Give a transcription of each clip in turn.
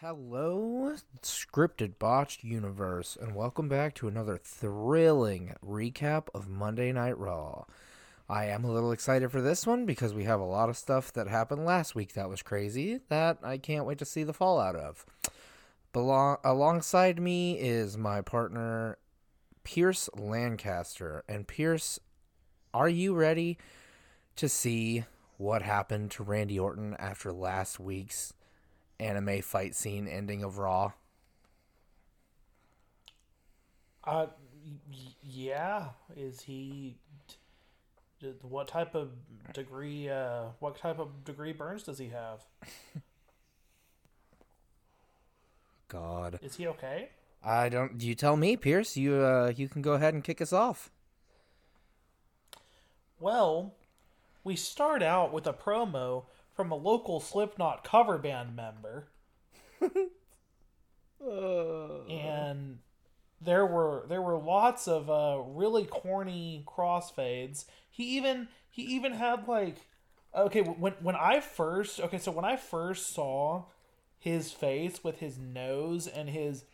Hello, scripted botched universe, and welcome back to another thrilling recap of Monday Night Raw. I am a little excited for this one because we have a lot of stuff that happened last week that was crazy that I can't wait to see the fallout of. Belong- alongside me is my partner, Pierce Lancaster. And Pierce, are you ready to see what happened to Randy Orton after last week's anime fight scene ending of Raw? Uh, y- yeah. Is he? What type of degree? Uh, what type of degree burns does he have? God, Is he okay? I don't. You tell me, Pierce. You uh, you can go ahead and kick us off. Well, we start out with a promo from a local Slipknot cover band member, and there were there were lots of uh, really corny crossfades. He even he even had like okay when when I first okay so when I first saw his face with his nose and his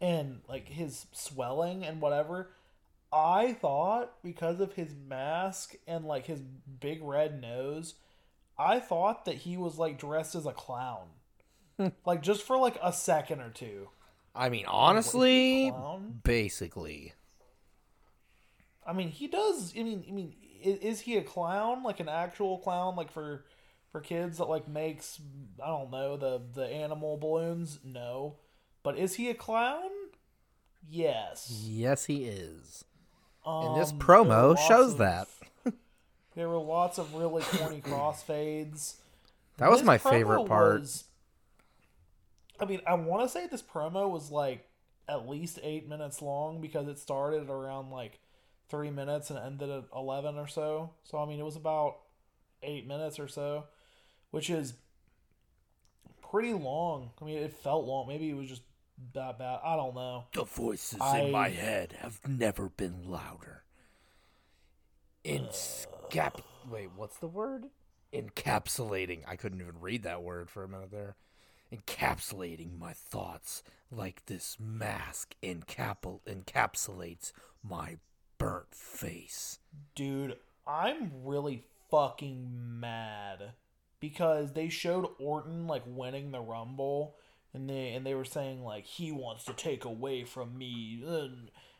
and like his swelling and whatever I thought because of his mask and like his big red nose, I thought that he was like dressed as a clown. like just for like a second or two. I mean, honestly, basically. I mean, he does. I mean, I mean, is, is he a clown? Like an actual clown? Like for for kids that like makes I don't know the the animal balloons? No, but is he a clown? Yes. Yes, he is. And this Um, promo there were lots shows of- that. There were lots of really corny crossfades. That was This my favorite part. was- I mean, I want to say this promo was like at least eight minutes long because it started around like three minutes and ended at eleven or so. So I mean, it was about eight minutes or so, which is pretty long. I mean, it felt long. Maybe it was just that bad. I don't know. The voices in my head have never been louder. Encap. Wait, what's the word? Encapsulating. I couldn't even read that word for a minute there. Encapsulating my thoughts like this mask encapul- encapsulates my burnt face. Dude, I'm really fucking mad because they showed Orton like winning the Rumble and they and they were saying like he wants to take away from me.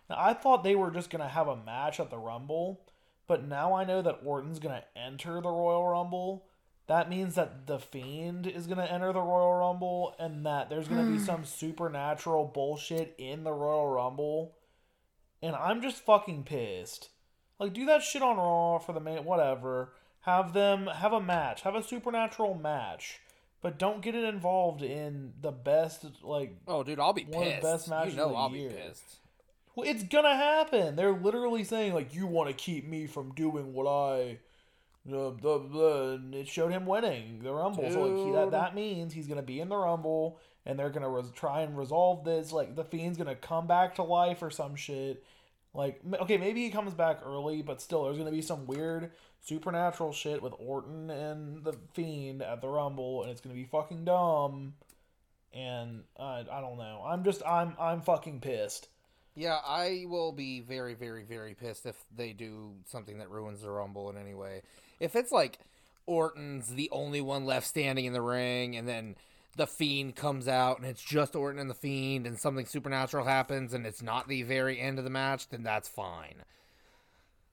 Now, I thought they were just going to have a match at the Rumble, but now I know that Orton's going to enter the Royal Rumble. That means that the Fiend is going to enter the Royal Rumble and that there's going to be hmm. some supernatural bullshit in the Royal Rumble. And I'm just fucking pissed. Like, do that shit on Raw for the main, whatever. Have them have a match, have a supernatural match, but don't get it involved in the best. Like, Oh, dude, I'll be One of the pissed. best matches you know of the I'll year. be pissed. Well, it's gonna happen. They're literally saying like, you want to keep me from doing what I. Uh, blah, blah, and it showed him winning the Rumble, so like he, that that means he's gonna be in the Rumble, and they're gonna res- try and resolve this. Like the Fiend's gonna come back to life or some shit. Like, okay, maybe he comes back early, but still, there's gonna be some weird supernatural shit with Orton and the Fiend at the Rumble, and it's gonna be fucking dumb. And uh, I don't know. I'm just, I'm, I'm fucking pissed. Yeah, I will be very, very, very pissed if they do something that ruins the Rumble in any way. If it's like Orton's the only one left standing in the ring, and then the Fiend comes out, and it's just Orton and the Fiend, and something supernatural happens, and it's not the very end of the match, then that's fine.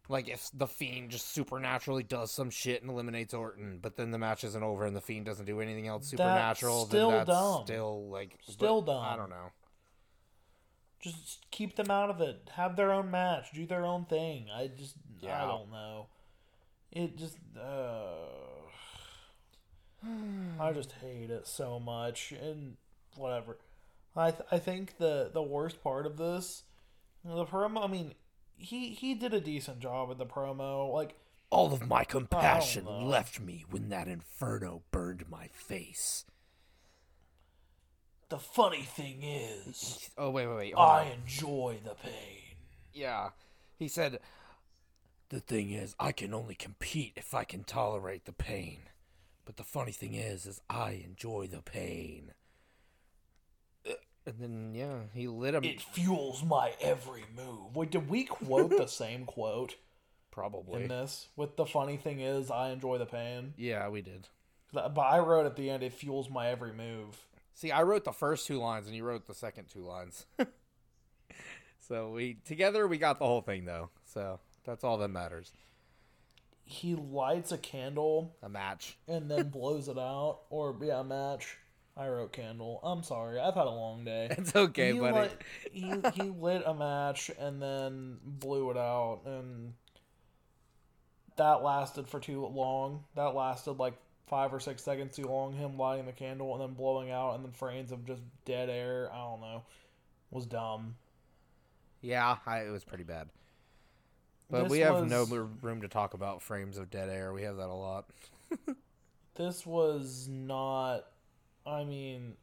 Like if the Fiend just supernaturally does some shit and eliminates Orton, but then the match isn't over and the Fiend doesn't do anything else supernatural, still then that's dumb. still like Still but dumb. I don't know. Just keep them out of it. Have their own match. Do their own thing. I just, I don't know. It just, uh, I just hate it so much. And whatever. I th- I think the the worst part of this, the promo. I mean, he he did a decent job with the promo. Like All of my compassion left me when that inferno burned my face. The funny thing is, Oh wait, wait, wait. I on. enjoy the pain. Yeah, he said. The thing is, I can only compete if I can tolerate the pain. But the funny thing is, is I enjoy the pain. And then yeah, he lit him It fuels my every move. Wait, did we quote the same quote probably. in this? With the funny thing is, I enjoy the pain. Yeah, we did. But I wrote at the end, it fuels my every move. See, I wrote the first two lines and you wrote the second two lines. so we together we got the whole thing though. So that's all that matters. He lights a candle A match. and then blows it out. Or, yeah, a match. I wrote candle. I'm sorry. I've had a long day. It's okay, he buddy. Lit, he, he lit a match and then blew it out. And that lasted for too long. That lasted like five or six seconds too long. Him lighting the candle and then blowing out and then frames of just dead air. I don't know. Was dumb. Yeah, I, it was pretty bad. But This we have no was- more room to talk about frames of dead air. We have that a lot. this was not i mean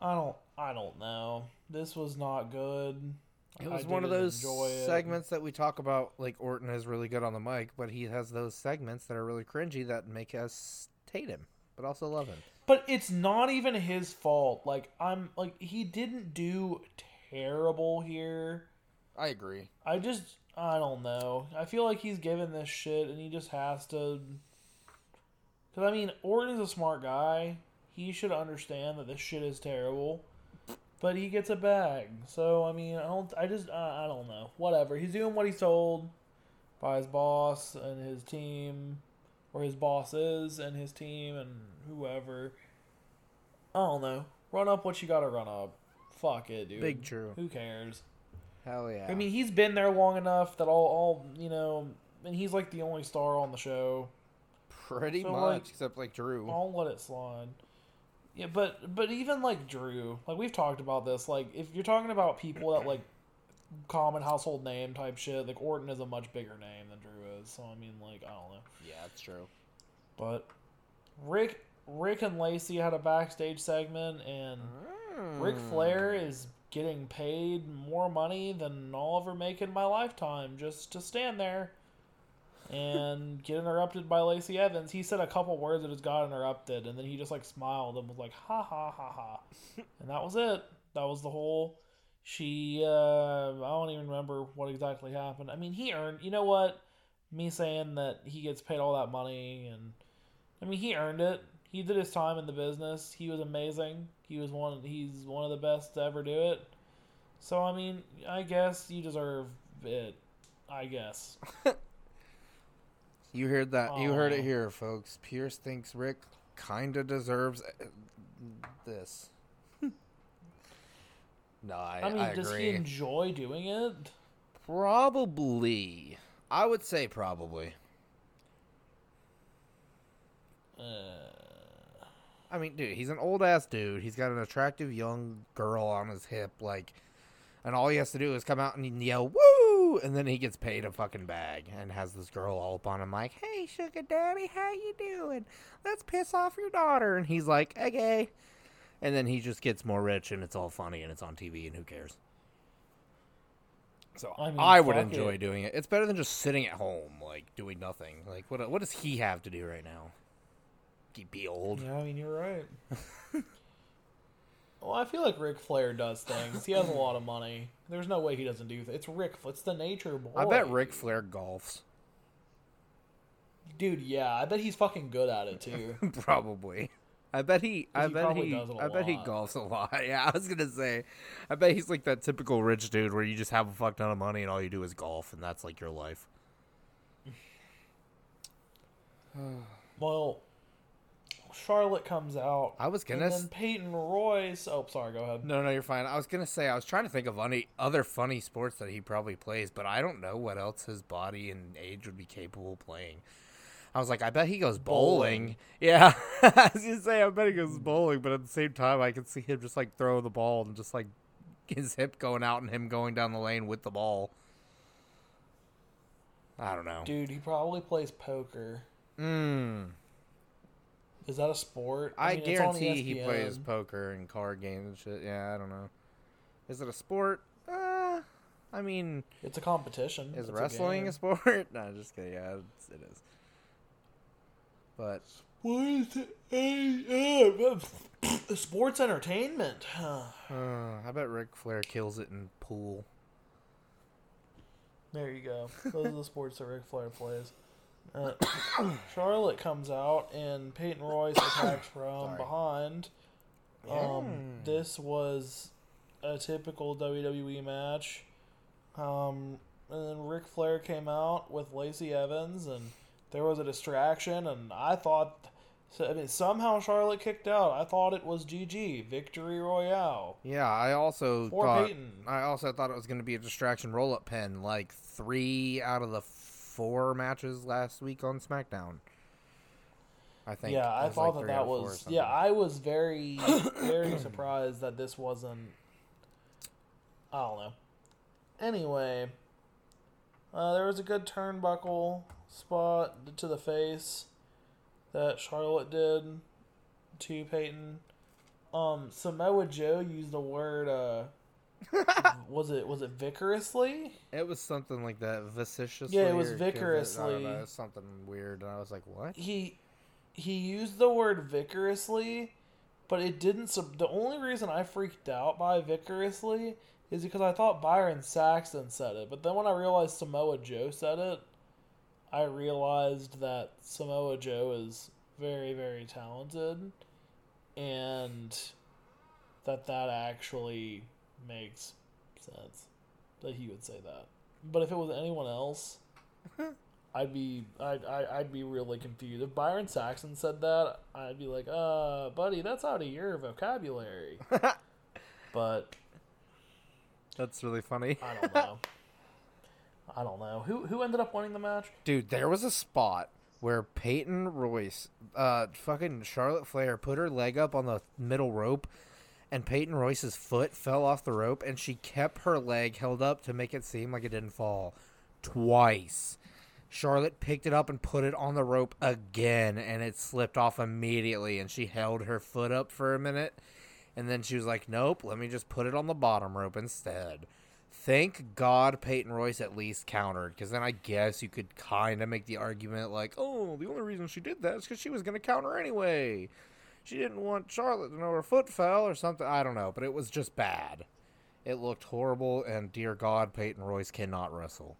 i don't i don't know this was not good It I was one of those enjoy it. segments that we talk about. Like Orton is really good on the mic, but he has those segments that are really cringy that make us hate him, but also love him. but it's not even his fault like i'm like he didn't do terrible here I agree. i just i don't know i feel like he's given this shit and he just has to because i mean Orton is a smart guy he should understand that this shit is terrible but he gets a bag. So I mean, I don't. I just. I, I don't know. Whatever. He's doing what he's told by his boss and his team, or his bosses and his team and whoever. I don't know. Run up what you gotta run up. Fuck it, dude. Big true. Who cares? Hell yeah. I mean, he's been there long enough that all, all you know, and he's like the only star on the show. pretty so, much, like, except like Drew. I'll let it slide. Yeah, but but even like Drew, like we've talked about this. Like if you're talking about people that like common household name type shit, like Orton is a much bigger name than Drew is. So I mean, like I don't know. Yeah, that's true. But Ric Ric and Lacey had a backstage segment, and Ric Hmm. Flair is getting paid more money than I'll ever make in my lifetime just to stand there and get interrupted by Lacey Evans. He said a couple words that just got interrupted, and then he just like smiled and was like, "Ha ha ha ha," and that was it. That was the whole. She, uh, I don't even remember what exactly happened. I mean, he earned. You know what? Me saying that he gets paid all that money, and I mean, he earned it. He did his time in the business. He was amazing. He was one. He's one of the best to ever do it. So I mean, I guess you deserve it. I guess. You heard that? You heard it here, folks. Pierce thinks Ric kinda deserves uh, this. no, I, I mean, I does agree. he enjoy doing it? Probably. I would say probably. Uh, I mean, dude, he's an old ass dude. He's got an attractive young girl on his hip, like, and all he has to do is come out and yell "woo," and then he gets paid a fucking bag and has this girl all up on him like, "Hey, sugar daddy, how you doing? Let's piss off your daughter." And he's like, "Okay," and then he just gets more rich, and it's all funny, and it's on TV, and who cares? So I I, would enjoy it. doing it. It's better than just sitting at home, like doing nothing. Like what? What does he have to do right now? Be old. yeah, I mean, you're right. well, I feel like Ric Flair does things. He has a lot of money. There's no way he doesn't do. Th- it's Ric. It's the nature boy. I bet Ric Flair golfs. Dude, yeah, I bet he's fucking good at it too. Probably. I bet he. I he bet he. does it a I bet he golfs a lot. Yeah, I was gonna say. I bet he's like that typical rich dude where you just have a fuck ton of money and all you do is golf and that's like your life. well, Charlotte comes out. I was and gonna. then Peyton Royce. Oh, sorry. Go ahead. No, no, you're fine. I was gonna say I was trying to think of any other funny sports that he probably plays, but I don't know what else his body and age would be capable of playing. I was like, I bet he goes bowling. Bowling. Yeah, I was gonna say I bet he goes bowling, but at the same time, I could see him just like throw the ball and just like his hip going out and him going down the lane with the ball. I don't know. Dude, he probably plays poker. Mm, Is that a sport? I, mean, on E guarantee he plays poker and card games and shit. Yeah, I don't know. Is it a sport? Uh, I mean, It's a competition. Is It's wrestling game. a, sport? no, just kidding. Yeah, it's, it is. But What is it? Hey, Sports entertainment. Uh, I bet Ric Flair kills it in pool. There you go. Those are the sports that Ric Flair plays. Uh, Charlotte comes out and Peyton Royce attacks from Sorry. behind. Um, this was a typical WWE match. Um, and then Ric Flair came out with Lacey Evans, and there was a distraction. And I thought, so, I mean, somehow Charlotte kicked out. I thought it was GG, Victory Royale Yeah, I also for thought Peyton. I also thought it was going to be a distraction roll up pin, like three out of the four matches last week on SmackDown. I think. yeah, I thought like that that of four or was. Yeah. I was very, very surprised that this wasn't. I don't know. Anyway, uh, there was a good turnbuckle spot to the face that Charlotte did to Peyton. Um, Samoa Joe used the word. Uh, was it was it vicorously? It was something like that, viciously. Yeah, it was or- 'cause I don't know, it was something weird, and I was like, "What?" he he used the word vicorously, but it didn't. Sub- the only reason I freaked out by vicorously is because I thought Byron Saxton said it, but then when I realized Samoa Joe said it, I realized that Samoa Joe is very very talented, and that that actually makes sense that he would say that. But if it was anyone else, I'd be I'd, I'd I'd be really confused. If Byron Saxton said that, I'd be like, "Uh, buddy, that's out of your vocabulary." but That's really funny. I don't know. I don't know who who ended up winning the match. Dude, there was a spot where Peyton Royce, uh, fucking Charlotte Flair, put her leg up on the middle rope, and Peyton Royce's foot fell off the rope, and she kept her leg held up to make it seem like it didn't fall. Twice. Charlotte picked it up and put it on the rope again, and it slipped off immediately, and she held her foot up for a minute, and then she was like, nope, let me just put it on the bottom rope instead. Thank God Peyton Royce at least countered, because then I guess you could kind of make the argument like, oh, the only reason she did that is because she was going to counter anyway. She didn't want Charlotte to know her foot fell or something. I don't know, but it was just bad. It looked horrible, and dear God, Peyton Royce cannot wrestle.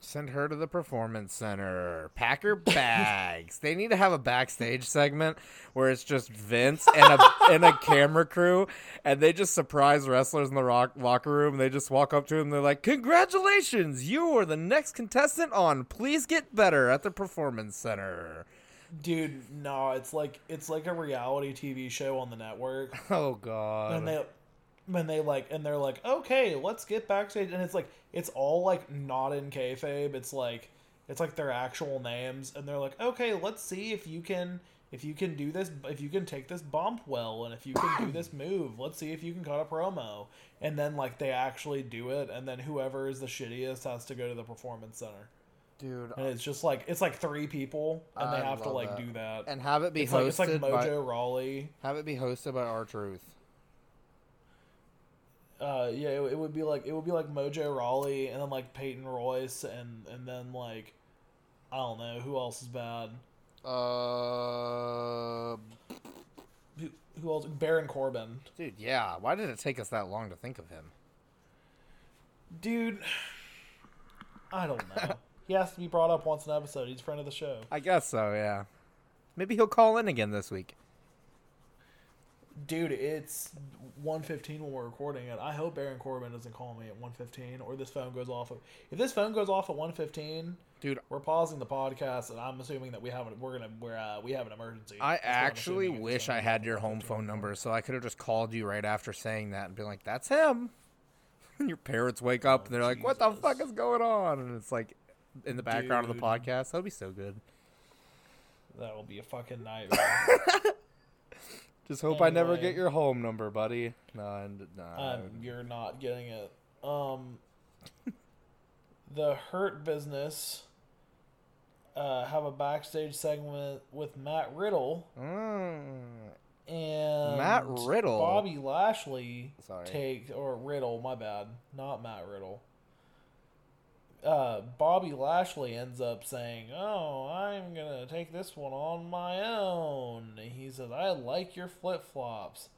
Send her to the performance center. Pack her bags. they need to have a backstage segment where it's just Vince and a and a camera crew, and they just surprise wrestlers in the rock, locker room. They just walk up to them. They're like, "Congratulations, you are the next contestant on Please Get Better at the Performance Center." Dude, no, it's like it's like a reality TV show on the network. Oh God. and they and they like and they're like okay let's get backstage. And it's like it's all like not in kayfabe. It's like it's like their actual names. And they're like okay let's see if you can if you can do this if you can take this bump well and if you can do this move let's see if you can cut a promo. And then like they actually do it. And then whoever is the shittiest has to go to the performance center Dude, and it's just like it's like three people and they have to like that. do that and have it be it's like, hosted it's like by mojo rawley have it be hosted by R-Truth. uh yeah it, it would be like it would be like mojo rawley and then like peyton royce and and then like i don't know who else is bad Uh, who, who else baron corbin dude, yeah. Why did it take us that long to think of him? dude i don't know he has to be brought up once an episode he's a friend of the show I guess so. Yeah. Maybe he'll call in again this week. dude it's 115 when we're recording it i hope Baron corbin doesn't call me at 115 or this phone goes off if this phone goes off at 115 Dude, we're pausing the podcast and i'm assuming that we have an, we're gonna we're uh, we have an emergency I That's what I'm actually assuming wish I had your home phone number so I could have just called you right after saying that and been like, "That's him." And your parents wake up and they're like, "What the Jesus. fuck is going on?" And it's like in the background of the podcast. That'd be so good. That will be a fucking nightmare. Just hope I never get your home number, buddy. No, no. um, you're not getting it. Um, the Hurt Business uh, have a backstage segment with Matt Riddle Mm. and Matt Riddle? Bobby Lashley Sorry. take or Riddle. My bad, not Matt Riddle. Uh, Bobby Lashley ends up saying, "Oh, I'm gonna take this one on my own." And he says, I like your flip flops,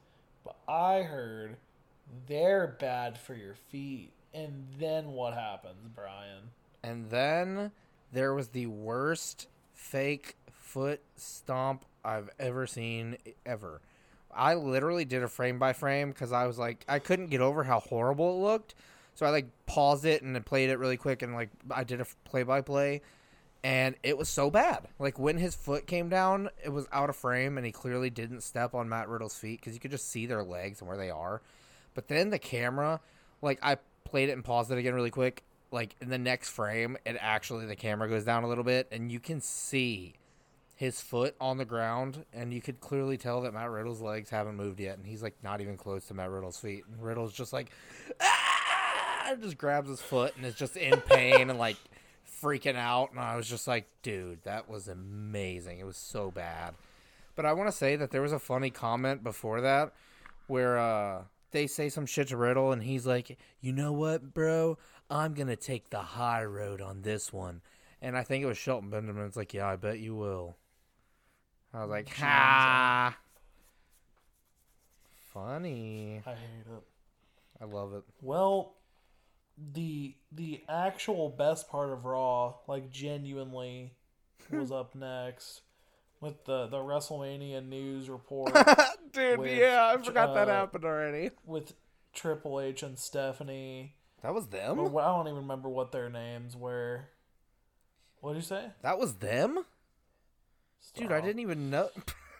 but I heard they're bad for your feet. And then what happens, Brian? And then there was the worst fake foot stomp I've ever seen ever. I literally did a frame by frame because I was like, I couldn't get over how horrible it looked. So I like paused it and played it really quick and like I did a play by play and it was so bad. Like when his foot came down, it was out of frame and he clearly didn't step on Matt Riddle's feet because you could just see their legs and where they are. But then the camera, like I played it and paused it again really quick. Like in the next frame, it actually the camera goes down a little bit and you can see his foot on the ground, and you could clearly tell that Matt Riddle's legs haven't moved yet, and he's like not even close to Matt Riddle's feet. And Riddle's just like, ah! Just grabs his foot and is just in pain and like freaking out. And I was just like, dude, that was amazing. It was so bad. But I want to say that there was a funny comment before that where uh, they say some shit to Riddle, and he's like, you know what, bro? I'm gonna take the high road on this one. And I think it was Shelton Benjamin. It's like, yeah, I bet you will. I was like, ha. Funny. I hate it. I love it. Well, the the actual best part of Raw, like genuinely, was up next with the the WrestleMania news report Dude, With, yeah, I forgot that uh, happened already. with Triple H and Stephanie. That was them? Or, I don't even remember what their names were. What did you say? That was them? Dude, I didn't even know.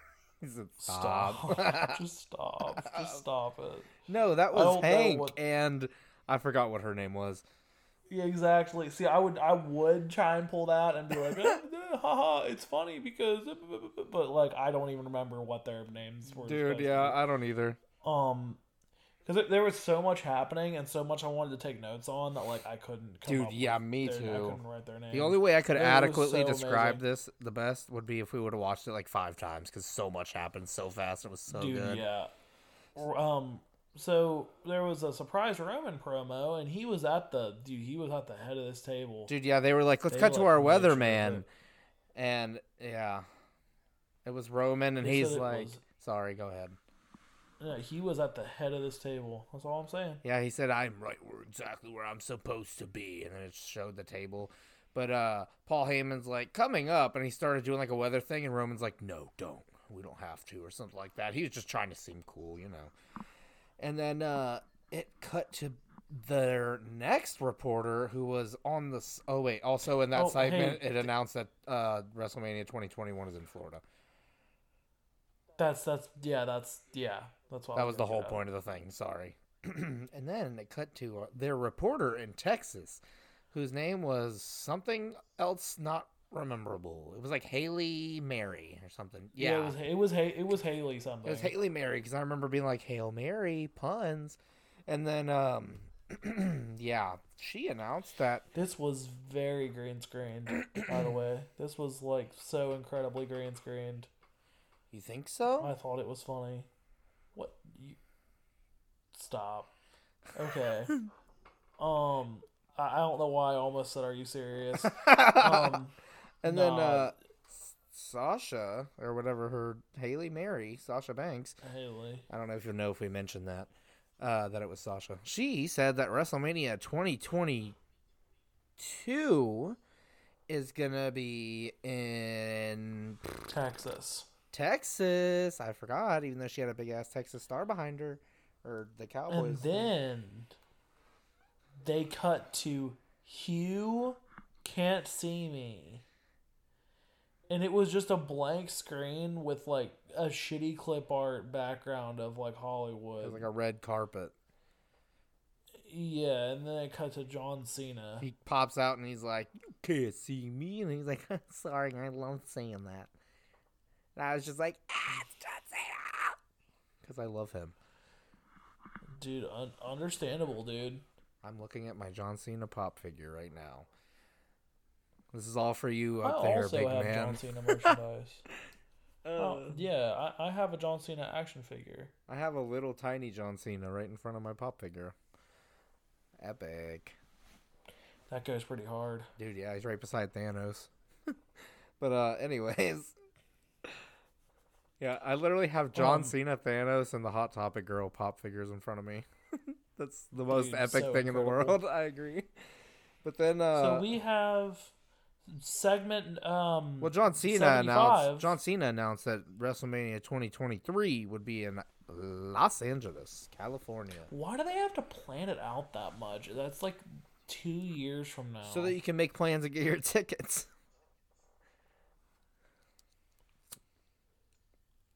stop. Stop. Just stop. Just stop it. no, that was Hank, and I forgot what her name was. Yeah, exactly. See, I would, I would try and pull that and be like, eh, eh, haha, it's funny because, but like, I don't even remember what their names were. Dude, yeah. I don't either. Um, because there was so much happening and so much I wanted to take notes on that like I couldn't. Dude, yeah, me their- I too. couldn't write their names. The only way I could It adequately so describe amazing. this the best would be if we would have watched it like five times because so much happened so fast. It was so Dude, good. yeah. Um, so there was a surprise Roman promo, and he was at the dude. He was at the head of this table. Dude, yeah, they were like, let's They, cut to like, our weatherman. And yeah, it was Roman, and They he's like, was- sorry, go ahead. Yeah, he was at the head of this table. That's all I'm saying. Yeah, he said, I'm right where exactly where I'm supposed to be. And then it showed the table. But uh, Paul Heyman's like, coming up. And he started doing like a weather thing. And Roman's like, no, don't. We don't have to. Or something like that. He was just trying to seem cool, you know. And then uh, it cut to their next reporter who was on the. Oh, wait. Also in that Oh, segment, hey, it announced that uh, WrestleMania 2021 is in Florida. That's that's yeah. That's yeah. That's what That was the whole point of the thing. Sorry. and then it cut to uh, their reporter in Texas, whose name was something else not rememberable. It was like Haley Mary or something. Yeah, it was it was it was Haley something. it was Haley Mary because I remember being like Hail Mary puns, and then um, yeah, she announced that This was very green screened, by the way. This was like so incredibly green screened. you think so. I thought it was funny. What you stop. Okay. um I, I don't know why I almost said are you serious? Um and then uh, Sasha or whatever her Haley Mary Sasha Banks Haley. I don't know if you'll know if we mentioned that. Uh, that it was Sasha. She said that WrestleMania 2022 is gonna be in Texas. Texas. I forgot, even though she had a big ass Texas star behind her, or the Cowboys. And then they cut to You can't see me. And it was just a blank screen with like a shitty clip art background of like Hollywood. it was like a red carpet. yeah, and then it cut to John Cena. He pops out and he's like, "You can't see me," and he's like, "Sorry, I love saying that." And I was just like, "Ah, it's John Cena," because I love him. Dude, un- understandable, dude. I'm looking at my John Cena pop figure right now. This is all for you I up there, also big have man. John Cena merchandise. Uh, oh, yeah, I, I have a John Cena action figure. I have a little tiny John Cena right in front of my pop figure. Epic. That goes pretty hard. Dude, yeah, he's right beside Thanos. but uh anyways. Yeah, I literally have John Um, Cena, Thanos, and the Hot Topic girl pop figures in front of me. That's the most Dude, epic so thing in the world. I agree. But then, uh, so we have segment. Um, well, John Cena 75. announced. John Cena announced that WrestleMania 2023 would be in Los Angeles, California, Why do they have to plan it out that much? That's like two years from now. so that you can make plans and get your tickets.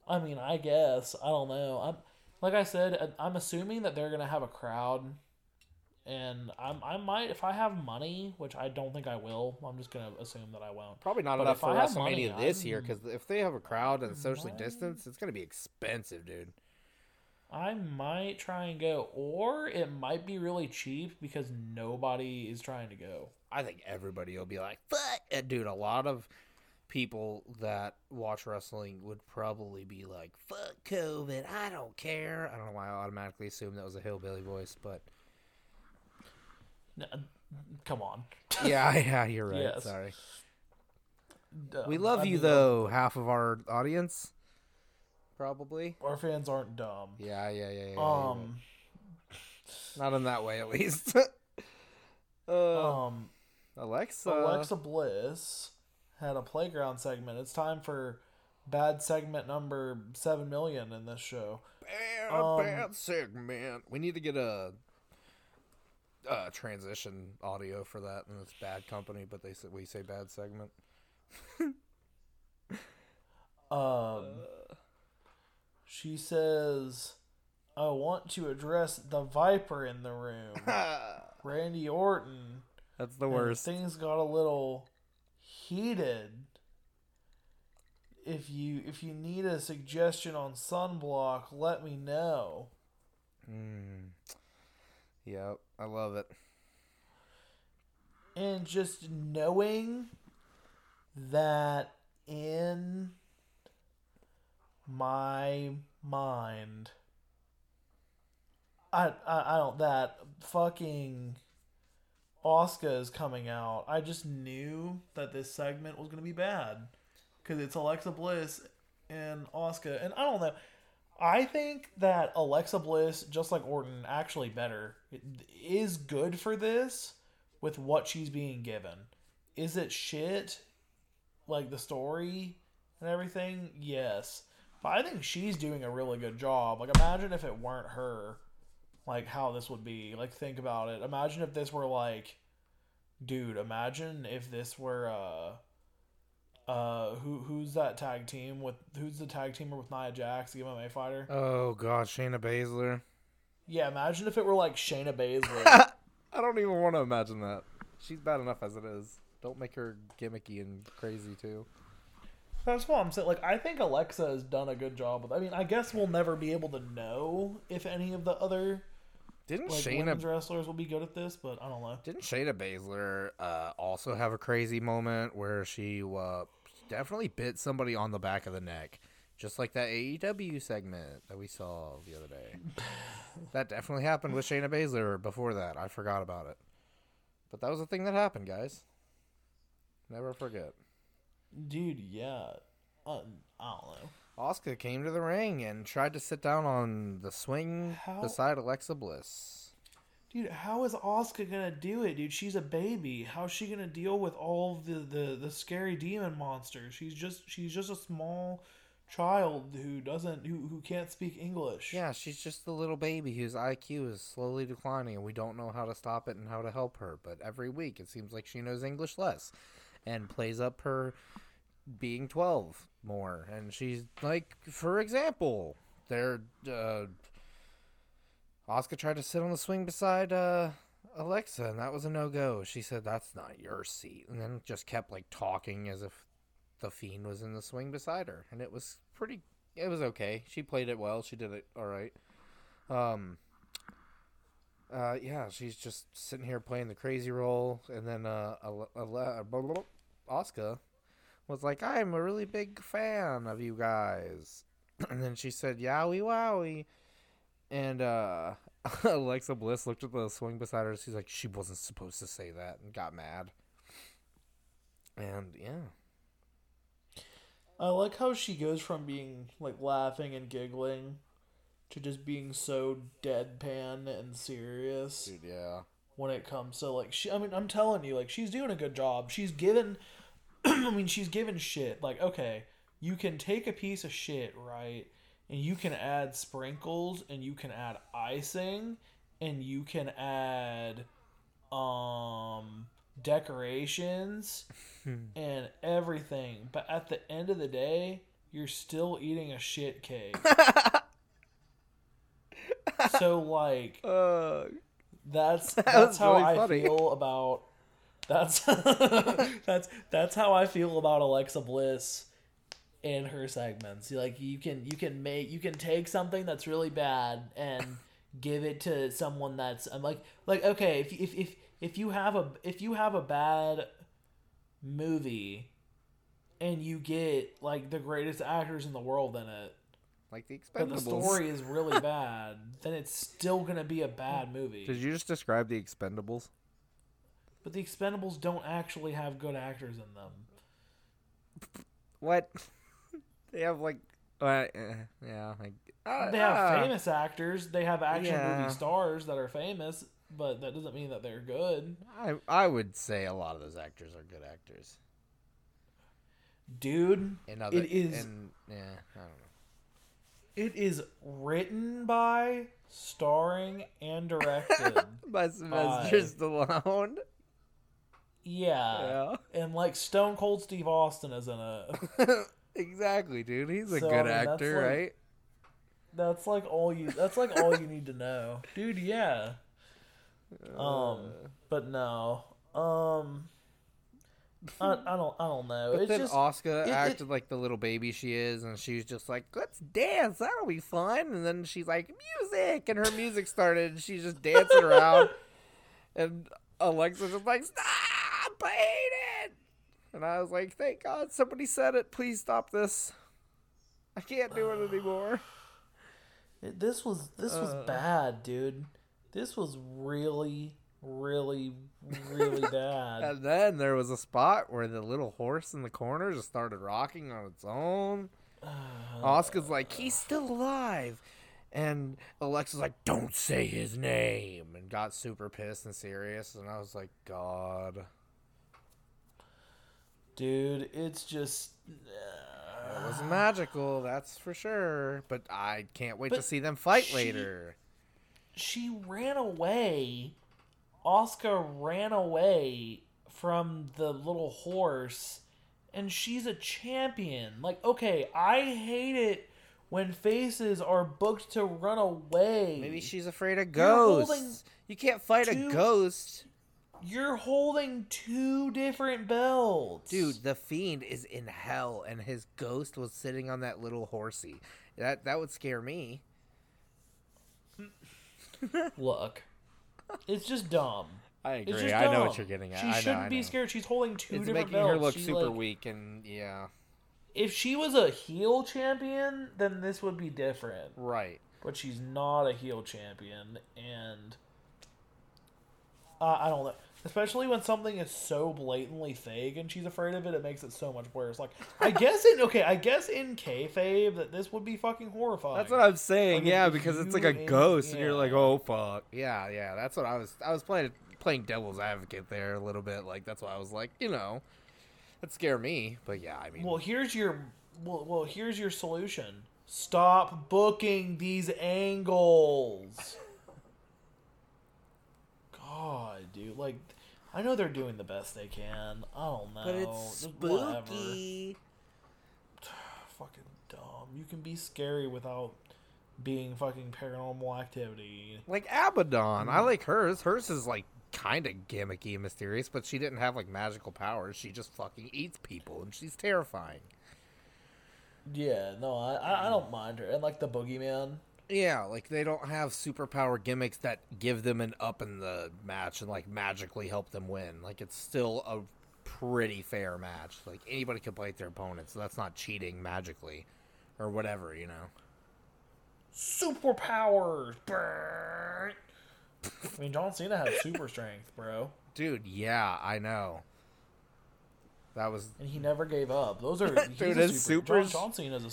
I mean, I guess I don't know. I'm like I said, I'm assuming that they're gonna have a crowd, and I'm I might if I have money, which I don't think I will. I'm just gonna assume that I won't. Probably not But enough for have money, WrestleMania this year I'm- because if they have a crowd and socially Might. distanced, it's gonna be expensive, dude. I might try and go, or it might be really cheap because nobody is trying to go. I think everybody will be like, "Fuck, dude." A lot of people that watch wrestling would probably be like, "Fuck COVID, I don't care." I don't know why I automatically assumed that was a hillbilly voice, but Come on. yeah, yeah, you're right. Yes. Sorry. Uh, We love I you mean, though, half of our audience, probably. Our fans aren't dumb. Yeah, yeah, yeah, yeah. yeah, Um, right. not in that way, at least. uh, um, Alexa. Alexa Bliss had a playground segment. It's time for bad segment number seven million in this show. Bad, Um, bad segment. We need to get a, uh transition audio for that, and it's bad company, but they say we say bad segment. Um, she says, "I want to address the Viper in the room, Randy Orton." That's the worst. Things got a little heated. If you if you need a suggestion on sunblock, let me know. Mm. Yep, I love it. and just knowing that in my mind I, I I don't that fucking Oscar is coming out. I just knew that this segment was gonna be bad because it's Alexa Bliss and Oscar, and I don't know. I think that Alexa Bliss, just like Orton, actually better is good for this with what she's being given. Is it shit? Like the story and everything? Yes. But I think she's doing a really good job. Like imagine if it weren't her, like how this would be. Like think about it. Imagine if this were like dude, imagine if this were uh uh who who's that tag team with who's the tag teamer with Nia Jax, the MMA fighter? Oh God, Shayna Baszler. Yeah, imagine if it were like Shayna Baszler. I don't even want to imagine that. She's bad enough as it is. Don't make her gimmicky and crazy too. That's what I'm saying. Like, I think Alexa has done a good job with. I mean, I guess we'll never be able to know if any of the other Didn't like Shayna women's wrestlers will be good at this, but I don't know. Didn't Shayna Baszler uh, also have a crazy moment where she uh, definitely bit somebody on the back of the neck, just like that AEW segment that we saw the other day? that definitely happened with Shayna Baszler before that. I forgot about it, but that was a thing that happened, guys. Never forget. Dude, yeah. Uh, I don't know. Oscar came to the ring and tried to sit down on the swing How- beside Alexa Bliss. Dude, how is Oscar gonna do it, dude? She's a baby. How's she gonna deal with all the, the, the scary demon monsters? She's just she's just a small child who doesn't who, who can't speak English. Yeah, she's just a little baby whose IQ is slowly declining, and we don't know how to stop it and how to help her. But every week, it seems like she knows English less and plays up her being 12 more. And she's like, for example, there, uh, Oscar tried to sit on the swing beside uh, Alexa, and that was a no go. She said, That's not your seat. And then just kept like talking as if the fiend was in the swing beside her. And it was pretty it was okay. She played it well. She did it all right. Um. Uh, yeah, she's just sitting here playing the crazy role, and then uh, Oscar was like, "I'm a really big fan of you guys," and then she said, "Yowie wowie," and uh, Alexa Bliss looked at the swing beside her. She's like, "She wasn't supposed to say that," and got mad. And yeah, I like how she goes from being like laughing and giggling to just being so deadpan and serious Dude, yeah. when it comes to like she I mean I'm telling you like she's doing a good job. She's given I mean she's given shit like okay, you can take a piece of shit, right? And you can add sprinkles and you can add icing and you can add um decorations and everything. But at the end of the day, you're still eating a shit cake. so like Uh, that's That that's how really I funny. feel about that's that's that's how I feel about Alexa Bliss in her segments. Like you can you can make you can take something that's really bad and give it to someone that's I'm like like okay if if if if you have a if you have a bad movie and you get like the greatest actors in the world in it like the Expendables. but the story is really bad then it's still gonna be a bad movie Did you just describe the Expendables? But the Expendables don't actually have good actors in them. What? They have like, uh, eh, yeah, like uh, They have uh, famous actors. They have action yeah. movie stars that are famous, but that doesn't mean that they're good. I I would say a lot of those actors are good actors. Dude, And other, It is- and, yeah, I don't know. it is written by, starring, and directed. By Sylvester Stallone. yeah. And like Stone Cold Steve Austin is in it. exactly, dude. He's a So, I good mean, that's actor, like- right? That's like all you that's like all you need to know. Dude, yeah. Um Uh, but no. Um I, I don't I don't know. But it's then just Oscar it- it- acted like the little baby she is, and she's just like, "Let's dance, that'll be fun." And then she's like, "Music," and her music started, and she's just dancing around, and Alexa's just like, "Stop! I hate it!" And I was like, "Thank God somebody said it. Please stop this. I can't do it anymore." It- This was this was Uh. bad, dude. This was really, really, really bad. And then there was a spot where the little horse in the corner just started rocking on its own. Oscar's like, he's still alive. And Alexa's like, don't say his name. And got super pissed and serious. And I was like, God. Dude, it's just It was uh, magical, that's for sure. But I can't wait to see them fight she- later. she ran away. Oscar ran away from the little horse and she's a champion. Like, okay, I hate it when faces are booked to run away. Maybe she's afraid of ghosts. You can't fight a ghost. You're holding two different belts. Dude, the fiend is in hell, and his ghost was sitting on that little horsey. That that would scare me. Look. It's just dumb. I agree. just I know what you're getting at. She I know, shouldn't I be know. scared. She's holding two It's different making belts. her look She, super like- weak, and yeah, If she was a heel champion, then this would be different. right. But she's not a heel champion, and uh, I don't know. Especially when something is so blatantly fake and she's afraid of it, it makes it so much worse. Like, I guess in okay, I guess in kayfabe that this would be fucking horrifying. That's what I'm saying. Like, yeah, if because it's like a and- ghost, and you're yeah. like, oh fuck. Yeah, yeah. That's what I was. I was playing playing devil's advocate there a little bit. Like that's why I was like, you know, that scare me. But yeah, I mean, Well, here's your well, well, here's your solution. Stop booking these angles. God, dude, like I know they're doing the best they can. I don't know. but it's Just whatever. spooky. Fucking dumb. You can be scary without being fucking paranormal activity. Like Abadon, I mm. like hers. Hers is like kind of gimmicky and mysterious, but she didn't have like magical powers. She just fucking eats people, and she's terrifying. Yeah, no, I I- I don't mm. mind her. And like the boogeyman. Yeah, like they don't have superpower gimmicks that give them an up in the match and like magically help them win. Like it's still a pretty fair match. Like anybody can play their opponent, so that's not cheating magically or whatever, you know. Superpowers. Brrr. I mean, John Cena had super strength, bro. Dude, yeah, I know. That was and he never gave up. Those are he's a his super, John, John Cena is a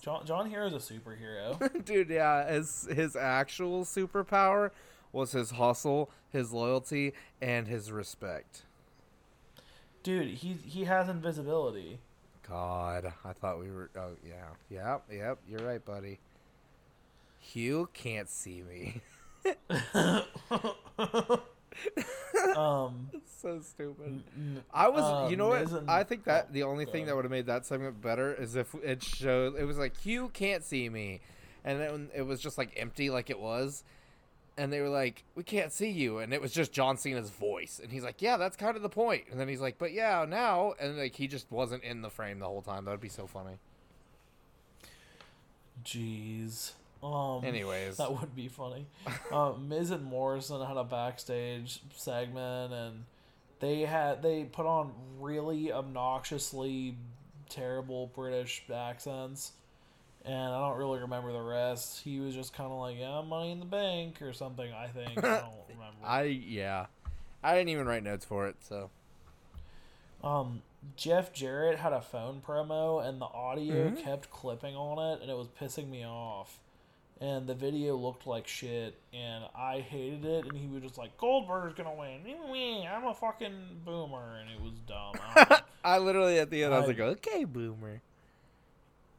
John John Hero's a superhero. dude. Yeah, his his actual superpower was his hustle, his loyalty, and his respect. Dude, he he has invisibility. God, I thought we were. Oh yeah, yep, yep. You're right, buddy. You can't see me. Um, so stupid. I was, uh, you know what? And- I think that oh, the only thing that would have made that segment better is if it showed it was like You can't see me, and then it was just like empty, like it was, and they were like, "We can't see you," and it was just John Cena's voice, and he's like, "Yeah, that's kind of the point," and then he's like, "But yeah, now," and like he just wasn't in the frame the whole time. That would be so funny. Jeez. Um, Anyways, that would be funny. uh, Miz and Morrison had a backstage segment, and they had they put on really obnoxiously terrible British accents, and I don't really remember the rest. He was just kind of like, "Yeah, Money in the Bank" or something. I think I don't remember. I yeah, I didn't even write notes for it, so Um, Jeff Jarrett had a phone promo, and the audio Mhm. kept clipping on it, and it was pissing me off. And the video looked like shit, and I hated it. And he was just like, "Goldberg's gonna win. I'm a fucking boomer," and it was dumb. I I literally at the end I was like, "Okay, boomer."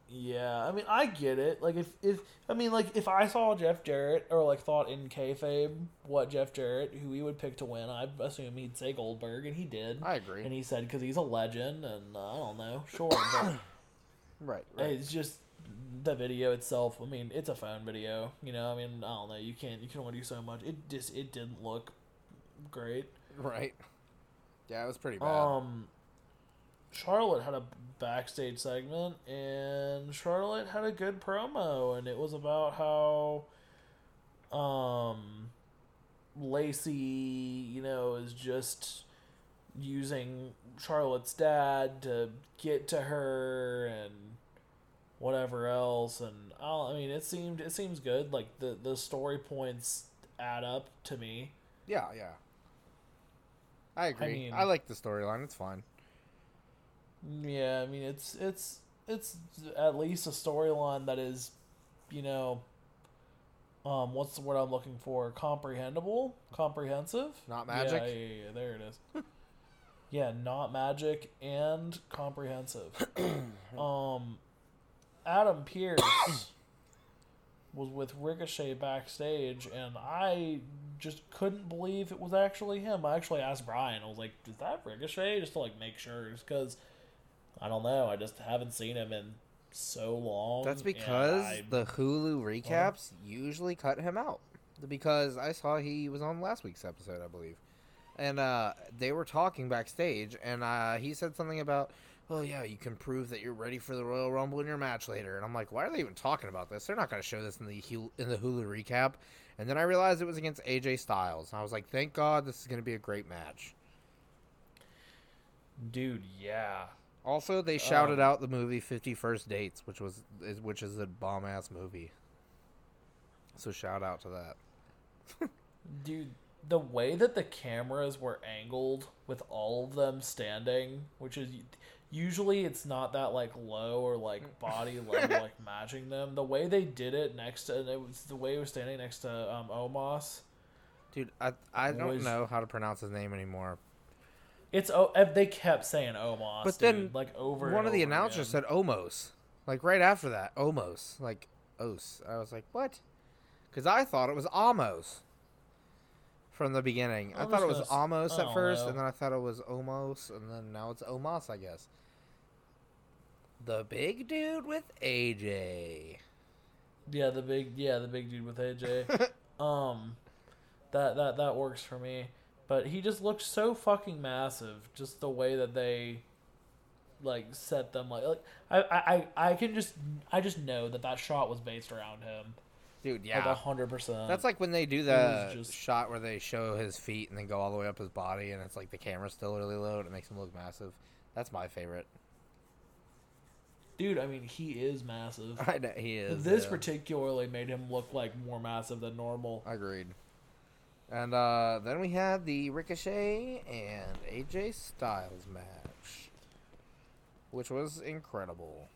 yeah, I mean, I get it. Like, if if I mean, like, if I saw Jeff Jarrett or like thought in kayfabe what Jeff Jarrett, who he would pick to win, I assume he'd say Goldberg, and he did. I agree. And he said because he's a legend, and uh, I don't know, sure, but. right, It's just the video itself. I mean, it's a phone video. You know, I mean, I don't know. You can't. You can only do so much. It just it didn't look great. right. Yeah, it was pretty bad. Um, Charlotte had a backstage segment, and Charlotte had a good promo, and it was about how, um, Lacey, you know, is just using Charlotte's dad to get to her and whatever else, and I, I mean, it seemed it seems good. Like the the story points add up to me. Yeah, yeah. I agree. I, mean- like the storyline. It's fine. Yeah, I mean it's it's it's at least a storyline that is, you know, um, what's the word I'm looking for? Comprehensible, comprehensive. Not magic? Yeah, yeah, yeah, there it is. yeah, not magic and comprehensive. um, Adam Pearce was with Ricochet backstage, and I just couldn't believe it was actually him. I actually asked Brian. I was like, "Is that Ricochet?" Just to like make sure, just because I don't know. I just haven't seen him in so long. That's because I- the Hulu recaps usually cut him out. Because I saw he was on last week's episode, I believe. And uh, they were talking backstage, and uh, he said something about, oh, yeah, you can prove that you're ready for the Royal Rumble in your match later. And I'm like, why are they even talking about this? They're not going to show this in the, Hul- in the Hulu recap. And then I realized it was against AJ Styles. And I was like, thank God this is going to be a great match. dude, yeah. Also, they shouted Um, out the movie Fifty First Dates, which was is, which is a bomb ass movie. So shout out to that. Dude, the way that the cameras were angled with all of them standing, which is usually it's not that like low or like body level like matching them. The way they did it next to and it was the way it was standing next to um Omos. Dude, I I don't Was- know how to pronounce his name anymore. It's oh they kept saying Omos, But dude, then like over One of the over announcers again. said Omos, like right after that, Omos, like Os. I was like, what? Because I thought it was Amos from the beginning. I I'm thought it was Amos at first, know. and then I thought it was Omos, and then now it's Omos, I guess. The big dude with AJ. Yeah, the big yeah, the big dude with AJ. um that that that works for me. But he just looked so fucking massive, just the way that they like set them like like I I I I can just I just know that that shot was based around him. Dude, yeah. a hundred percent. That's like when they do was the just- shot where they show his feet and then go all the way up his body, and it's like the camera's still really low and it makes him look massive. That's my favorite. Dude. I mean, he is massive. I know he is. this yeah. particularly made him look like more massive than normal. Agreed. And uh, then we had the Ricochet and AJ Styles match. which was incredible.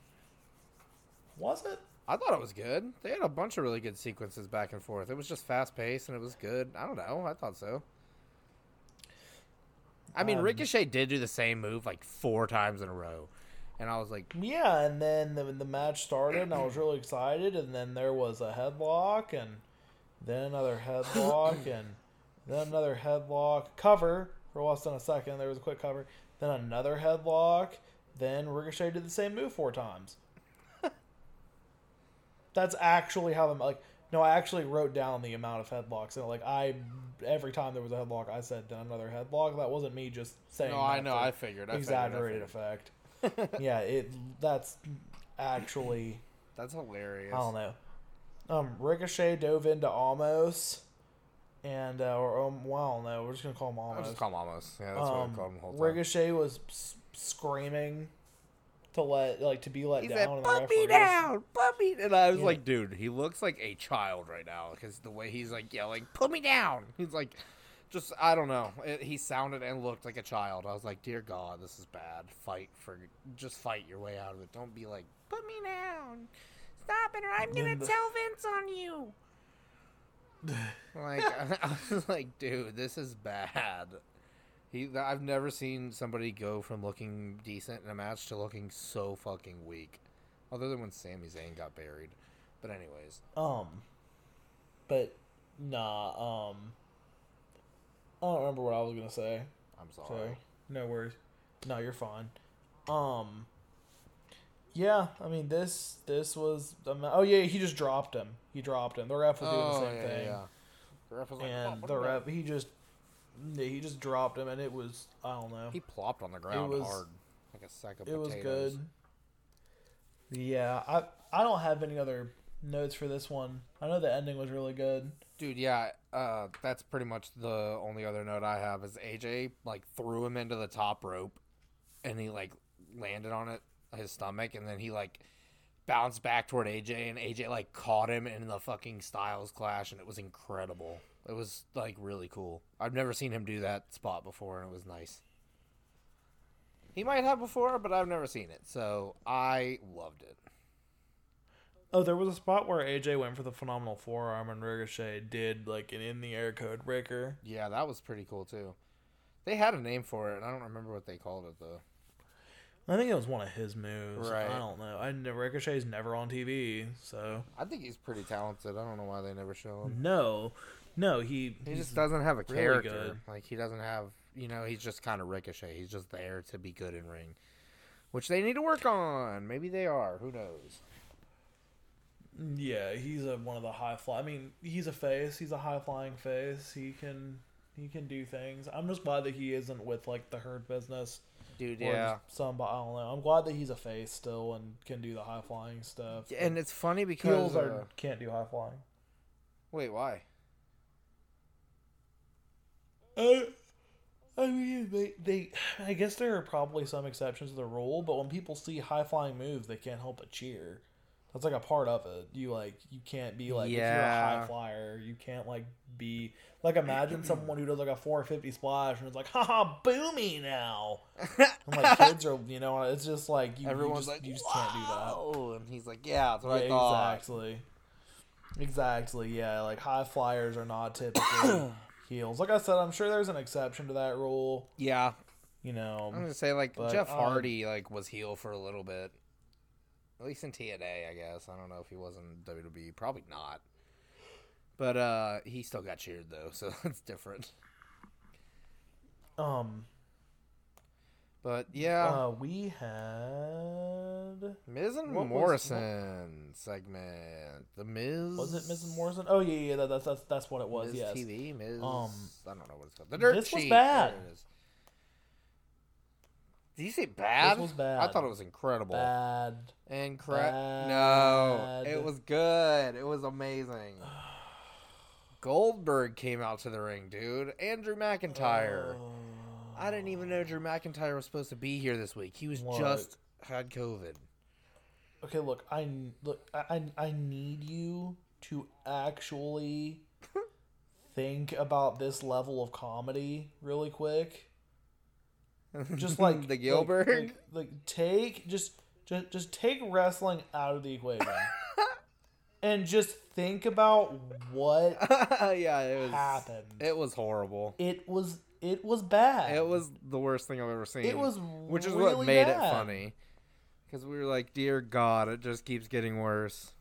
Was it? I thought it was good. They had a bunch of really good sequences back and forth. It was just fast paced and it was good. I don't know. I thought so. I mean, Um, Ricochet did do the same move like four times in a row, and I was like, Yeah, and then the, the match started, and I was really excited, and then there was a headlock, and then another headlock, and then another headlock cover for less than a second. There was a quick cover, then another headlock, then Ricochet did the same move four times. That's actually how the like. No, I actually wrote down the amount of headlocks, and like I, every time there was a headlock, I said then another headlock. That wasn't me just saying. "No, I know. I figured. I figured, I exaggerated figured." effect. yeah, it that's actually That's hilarious. I don't know. Um, Ricochet dove into Almost, and uh, or um, well, no. We're just gonna call him I'll Almost. just call him almost. Yeah, that's what I um, called him the whole time. Ricochet was s- screaming to let like to be let He down. said, "Put me down, put me." And I was Yeah. like, "Dude, he looks like a child right now because the way he's like yelling, put me down." He's like, just I don't know. It, he sounded and looked like a child. I was like, "Dear God, this is bad. Fight for, just fight your way out of it. Don't be like, put me down, stop it, or I'm gonna the- tell Vince on you." like I was like, dude, this is bad. He, I've never seen somebody go from looking decent in a match to looking so fucking weak, other than when Sami Zayn got buried. But anyways, Um, but nah. Um, I don't remember what I was gonna say. I'm So sorry. no worries. No, you're fine. Um. Yeah, I mean this this was oh yeah he just dropped him he dropped him the ref was doing the same thing The ref was like, and "Oh, the ref he just yeah, he just dropped him and it was I don't know He plopped on the ground was- hard, like a sack of it was potatoes. good yeah I I don't have any other notes for this one I know the ending was really good Dude, yeah, uh, that's pretty much the only other note I have is AJ like threw him into the top rope, and he like landed on it his stomach, and then he like bounced back toward AJ, and AJ like caught him in the fucking Styles clash, and it was incredible. It was like really cool. I've never seen him do that spot before, and it was nice. He might have before, but I've never seen it, so I loved it. Oh there was a spot where AJ went for the phenomenal forearm and Ricochet did like an in the air code breaker Yeah, that was pretty cool too. They had a name for it, and I don't remember what they called it though. I think it was one of his moves. Right. I don't know. I know Ricochet's never on TV, so I think he's pretty talented. I don't know why they never show him. no, no. He He just doesn't have a really character. good. Like he doesn't have, you know, he's just kind of Ricochet. He's just there to be good in ring, which they need to work on. Maybe they are. Who knows? Yeah. He's a one of the high fly. I mean, he's a face. He's a high flying face. He can he can do things. I'm just glad that he isn't with like the herd business. Dude, yeah. somebody I don't know. I'm glad that he's a face still and can do the high flying stuff. And it's funny because heels are uh, can't do high flying. wait, why? Uh, I mean, they, they, I guess there are probably some exceptions to the rule, but when people see high flying moves, they can't help but cheer. That's like a part of it. You like, you can't be like, if you're a Yeah. high flyer, you can't like be like. Imagine someone who does like a 450 splash and it's like, haha, boomy now. And like kids are, you know, it's just like you, you Everyone's just, like, you just can't do that. "Whoa," and he's like, "Yeah, that's what Yeah, I thought." exactly. Exactly. Yeah, like high flyers are not typically heels. Like I said, I'm sure there's an exception to that rule. Yeah, You know, I'm gonna say like But, Jeff um, Hardy like was heel for a little bit, at least in TNA, I guess. I don't know if he was in WWE, probably not. But uh, he still got cheered though, so that's different. um, But yeah, uh, we had Miz and what was- Morrison segment. The Miz was it Miz and Morrison? Oh yeah, yeah, that, that's that's that's what it was. Miz yes. TV, Miz. Um, I don't know what it's called. The Dirt this was Sheet. bad. There it is. Did you say bad? was bad. I thought it was incredible. Bad. Incredible. No, it was good. It was amazing. Goldberg came out to the ring, dude. and Drew McIntyre. I didn't even know Drew McIntyre was supposed to be here this week. He was What? just had COVID. Okay, look, I look, I I need you to actually think about this level of comedy really quick. Just like the Gilberg. like, like take just just just take wrestling out of the equation, and just think about what yeah, it was. happened. It was horrible. It was it was bad. It was the worst thing I've ever seen. It was which is really what made it funny. Because we were like, "Dear God, it just keeps getting worse."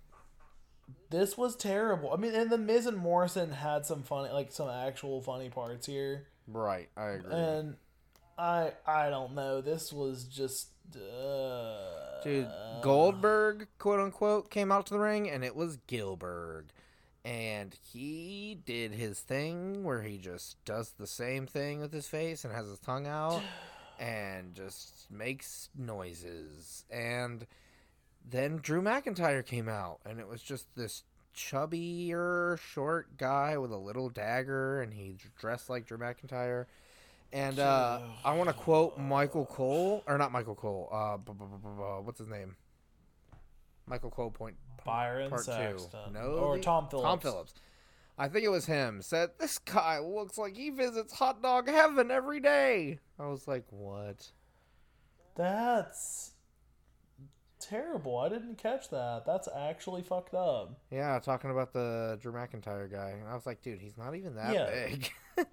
This was terrible. I mean, and the Miz and Morrison had some funny, like some actual funny parts here, Right, I agree. and I I don't know. This was just. Uh, Dude, Goldberg, quote unquote, came out to the ring, and it was Gilberg. And he did his thing where he just does the same thing with his face and has his tongue out and just makes noises. And then Drew McIntyre came out, and it was just this chubbier, short guy with a little dagger, and he dressed like Drew McIntyre. And uh, I want to quote Michael Cole, or not Michael Cole. Uh, bu- bu- bu- what's his name? Michael Cole. Point Byron part Saxton. two. No, or Tom Phillips. Tom Phillips. I think it was him. Said this guy looks like he visits hot dog heaven every day. I was like, what? That's terrible. I didn't catch that. That's actually fucked up. Yeah, talking about the Drew McIntyre guy. And I was like, dude, he's not even that Yeah. big.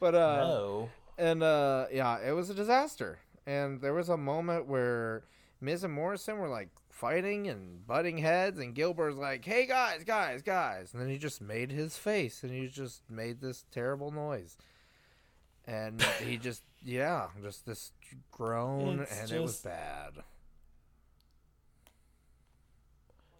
but uh, no. and uh, yeah, it was a disaster. And there was a moment where Miz and Morrison were like fighting and butting heads, and Gilberg's like, "Hey guys, guys, guys!" And then he just made his face, and he just made this terrible noise, and he just, yeah, just this groan, It's and it was bad.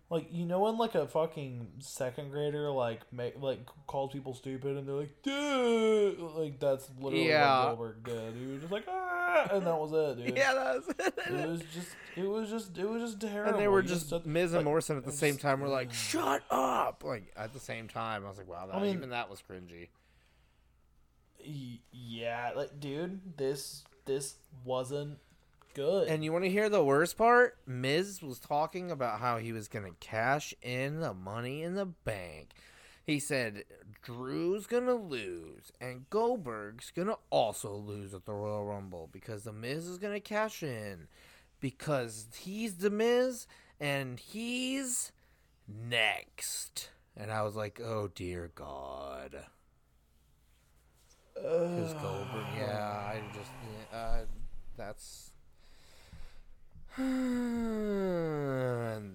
Like you know when like a fucking second grader like make like calls people stupid and they're like dude like that's literally Yeah. what Goldberg did. He was just like ah and that was it, dude. Yeah, that was It it was just it was just it was just terrible. and they were You just said- Miz and like, Morrison at the same just- time were like, "Shut up!" Like at the same time, I was like, "Wow, that, I mean- even that was cringy." Yeah, like dude, this this wasn't good. And you want to hear the worst part? Miz was talking about how he was going to cash in the money in the bank. He said Drew's going to lose and Goldberg's going to also lose at the Royal Rumble because the Miz is going to cash in because he's the Miz and he's next. And I was like, "Oh dear god." Goldberg, yeah, I just, uh, that's. And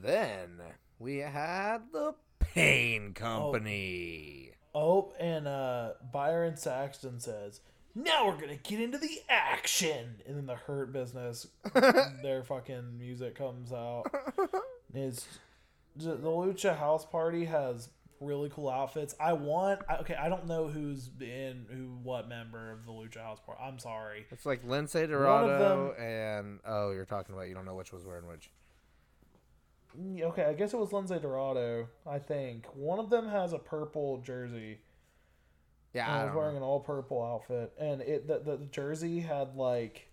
then we had the Pain Company. Oh, and uh, Byron Saxton says, "Now we're gonna get into the action." And then the Hurt Business, their fucking music comes out. Is the Lucha House Party has really cool outfits. I want. I- Okay, I don't know who's in who, what member of the Lucha House Party. I'm sorry. It's like Lince Dorado and oh, you're talking about you don't know which was wearing which. Mm, Okay, I guess it was Lince Dorado. I think one of them has a purple jersey. Yeah, and I was wearing know. an all purple outfit, and it the, the, the jersey had like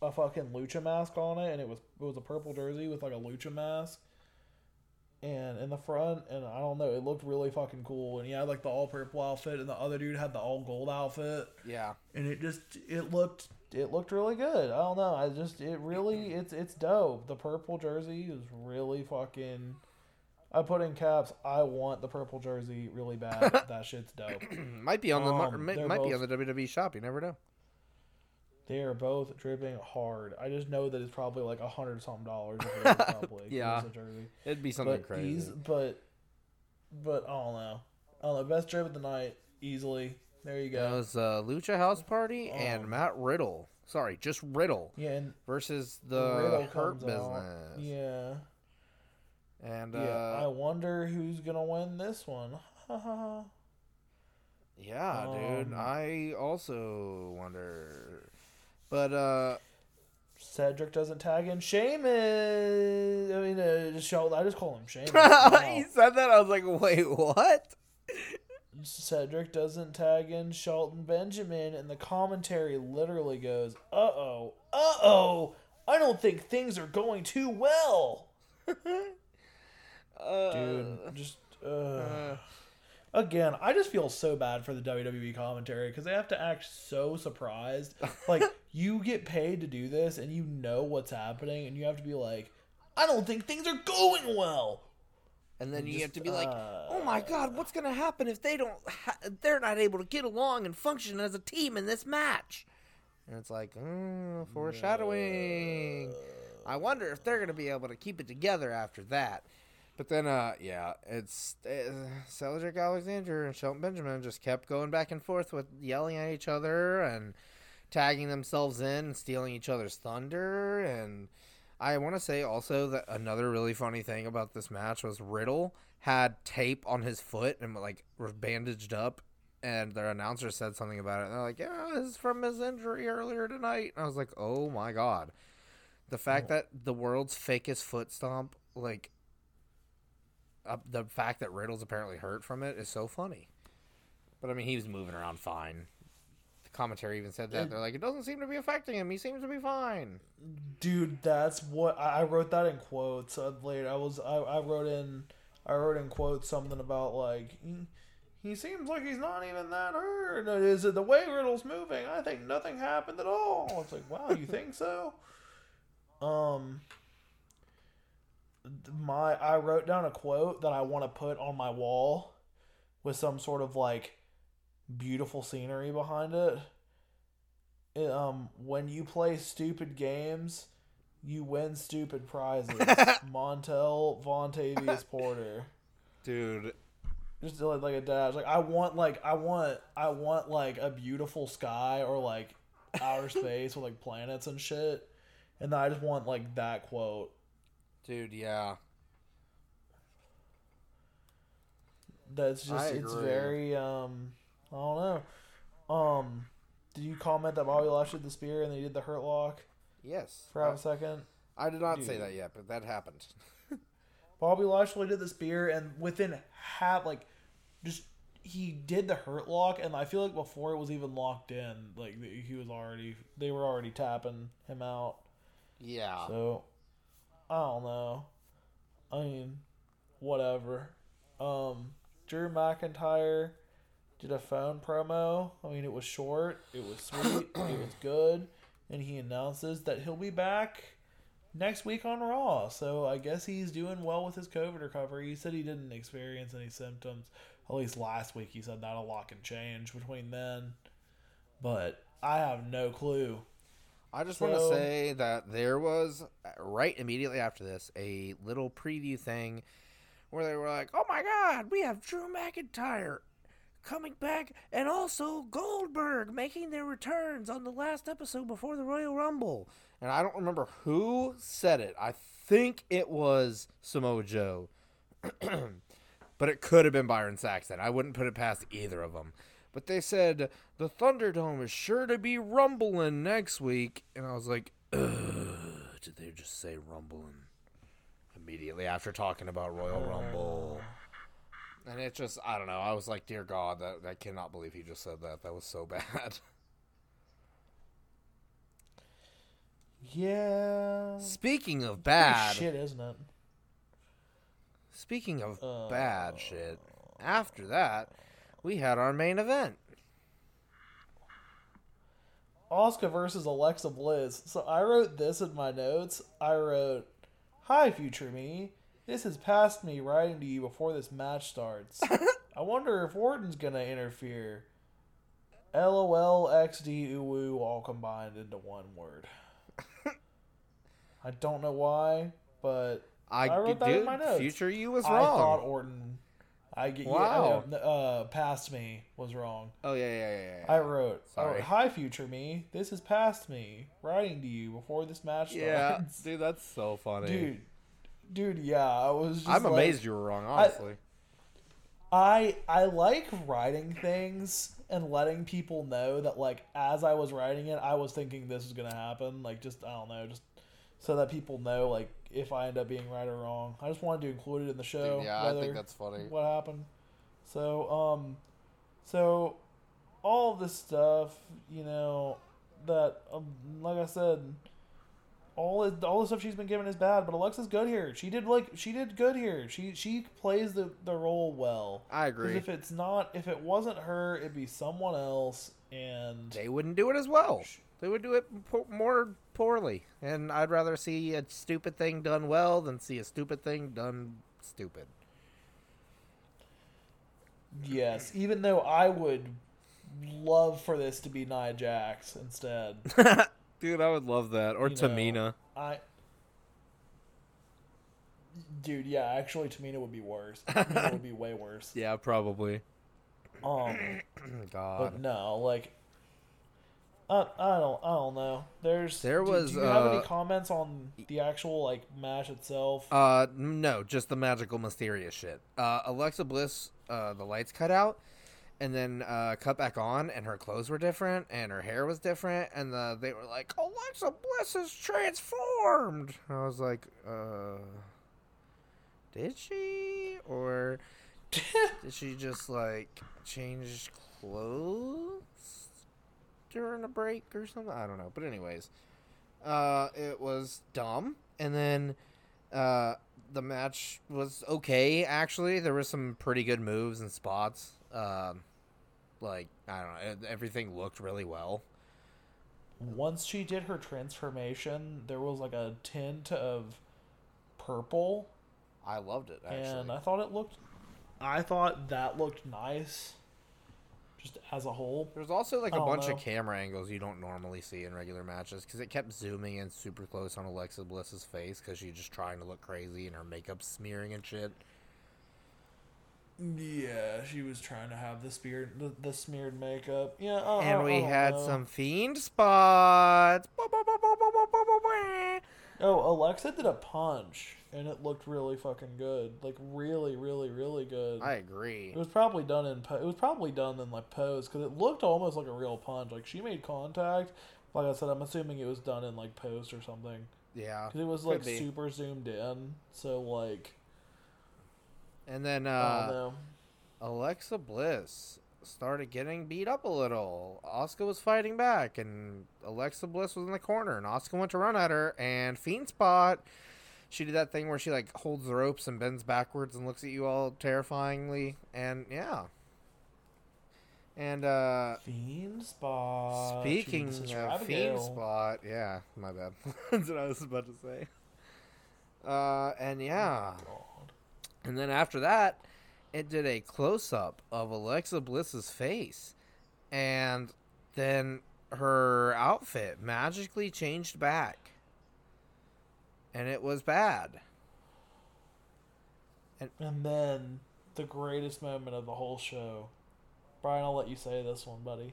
a fucking lucha mask on it, and it was it was a purple jersey with like a lucha mask, and in the front, and I don't know, it looked really fucking cool, and he had like the all purple outfit, and the other dude had the all gold outfit, Yeah, and it just it looked it looked really good. I don't know, I just it really it's it's dope. The purple jersey is really fucking. I put in caps. I want the purple jersey really bad. that shit's dope. might be on the Um, might, they're be on the WWE shop. You never know. They are both dripping hard. I just know that it's probably like a hundred something dollars. It probably Yeah. it's a jersey. It'd be something But crazy. these, but, but I don't know. I don't know. Best drip of the night, easily. There you That go. was uh, Lucha House Party and Um, Matt Riddle. Sorry, just Riddle Yeah, and versus the Riddle Hurt Business. out. Yeah, And yeah. uh, I wonder who's gonna win this one. Yeah, dude. Um, I also wonder. But uh Cedric doesn't tag in Sheamus. I mean, uh, just show, I just call him Sheamus. he said that I was like, "Wait, what?" Cedric doesn't tag in Shelton Benjamin, and the commentary literally goes, "Uh oh, uh oh, I don't think things are going too well, Uh, dude." Just, uh. Uh, again, I just feel so bad for the WWE commentary because they have to act so surprised. Like you get paid to do this, and you know what's happening, and you have to be like, "I don't think things are going well." And then you Just, have to be like, uh, "Oh my God, what's gonna happen if they don't? Ha- they're not able to get along and function as a team in this match." And it's like, mm, foreshadowing. I wonder if they're gonna be able to keep it together after that. But then, uh, yeah, it's uh, Cedric Alexander and Shelton Benjamin just kept going back and forth with yelling at each other and tagging themselves in and stealing each other's thunder. And I want to say also that another really funny thing about this match was Riddle had tape on his foot and like was bandaged up. And their announcer said something about it. And they're like, "Yeah, this is from his injury earlier tonight." And I was like, "Oh my god!" The fact that the world's fakest foot stomp, like uh, the fact that Riddle's apparently hurt from it is so funny. But I mean, he was moving around fine. The commentary even said that they're like, it doesn't seem to be affecting him. He seems to be fine. Dude, that's what I wrote that in quotes. Uh, later, I was I, I wrote in I wrote in quotes something about like he, he seems like he's not even that hurt. Is it the way Riddle's moving? I think nothing happened at all. It's like, wow, you think so? Um, my I wrote down a quote that I want to put on my wall with some sort of like beautiful scenery behind it. It, um, when you play stupid games, you win stupid prizes. Montel Vontavious Porter. Dude, Just like, like a dash. Like I want like I want I want like a beautiful sky or like outer space with like planets and shit. And I just want like that quote. Dude, yeah. That's just it's very um I don't know. Um did you comment that Bobby Lashley did the spear and they did the hurt lock Yes. for half a second? I did not say that yet, but that happened. Bobby Lashley did the spear, and within half, like, just he did the hurt lock, and I feel like before it was even locked in, like he was already, they were already tapping him out. Yeah. So, I don't know. I mean, whatever. Um, Drew McIntyre did a phone promo. I mean, it was short, it was sweet, it was good, and he announces that he'll be back next week on Raw. So I guess he's doing well with his COVID recovery. He said he didn't experience any symptoms. At least last week he said that a lot can change between then. But I have no clue. I just want to say that there was uh, right immediately after this a little preview thing where they were like, "Oh my God, we have Drew McIntyre coming back, and also Goldberg making their returns on the last episode before the Royal Rumble." And I don't remember who said it. I think it was Samoa Joe, but it could have been Byron Saxton. I wouldn't put it past either of them. But they said the Thunderdome is sure to be rumbling next week, and I was like, Ugh, did they just say rumbling? Immediately after talking about Royal Rumble, and it just I don't know. I was like, dear God, that I cannot believe he just said that. That was so bad. Yeah. Speaking of bad, shit, isn't it? speaking of Uh, bad shit, after that, we had our main event. Asuka versus Alexa Bliss. So I wrote this in my notes. I wrote, "Hi, future me. This is past me writing to you before this match starts. I wonder if Orton's gonna interfere." LOL, XD, uwu, all combined into one word. I don't know why, but I, I wrote that in my notes. future you was wrong. I thought Orton. I get Wow. yeah, uh, past me was wrong. oh yeah, yeah, yeah. yeah. I wrote, I Sorry. wrote, "Hi, future me. This is past me. Writing to you before this match yeah, starts." dude, that's so funny. dude, dude, yeah. I was. Just I'm like- amazed you were wrong. Honestly, I I like writing things and letting people know that like as I was writing it, I was thinking this was gonna happen. Like just I don't know, just so that people know like if I end up being right or wrong. I just wanted to include it in the show. Yeah, I think that's funny. what happened. So, um, so all this stuff, you know, that um, like I said, all the, all the stuff she's been given is bad, but Alexa's good here. She did like she did good here. She she plays the the role well. I agree. Because if it's not, if it wasn't her, it'd be someone else. And They wouldn't do it as well. They would do it more poorly, and I'd rather see a stupid thing done well than see a stupid thing done stupid. yes, even though I would love for this to be Nia Jax instead. Dude, I would love that. Or You know, Tamina. I. Dude, yeah, actually, Tamina would be worse. Tamina would be way worse. Yeah, probably. Um, God. but no, like, I, I don't, I don't know. There's There do- was, Do you have any uh, comments on the actual like match itself? Uh, no, just the magical, mysterious shit. Uh, Alexa Bliss, uh, the lights cut out, and then uh, cut back on, and her clothes were different, and her hair was different, and the, they were like, Alexa Bliss is transformed. I was like, uh, did she, or did she just like change clothes during a break or something? I don't know. But anyways, uh, it was dumb, and then uh, the match was okay. Actually, there were some pretty good moves and spots. Um, like I don't know, everything looked really well. Once she did her transformation, there was like a tint of purple, I loved it actually. and I thought it looked. I thought that looked nice, just as a whole. There's also like a I bunch know. of camera angles you don't normally see in regular matches because it kept zooming in super close on Alexa Bliss's face because she's just trying to look crazy and her makeup smearing and shit. Yeah, she was trying to have the smeared the, the smeared makeup. Yeah, I, and we had know. some fiend spots. Oh, Alexa did a punch, and it looked really fucking good. Like really, really, really good. I agree. It was probably done in po- it was probably done in like pose because it looked almost like a real punch. Like she made contact. Like I said, I'm assuming it was done in like post or something Yeah. because it was like super zoomed in. So like And then uh. Alexa Bliss started getting beat up a little. Asuka was fighting back, and Alexa Bliss was in the corner, and Asuka went to run at her, and Fiend Spot. She did that thing where she like holds the ropes and bends backwards and looks at you all terrifyingly, and yeah. And uh Fiend spot. speaking Jesus, of Fiend Spot, yeah, my bad. That's what I was about to say. Uh, and yeah, God. and then after that, it did a close up of Alexa Bliss's face. And then her outfit magically changed back. And it was bad. And then the greatest moment of the whole show. Brian, I'll let you say this one, buddy.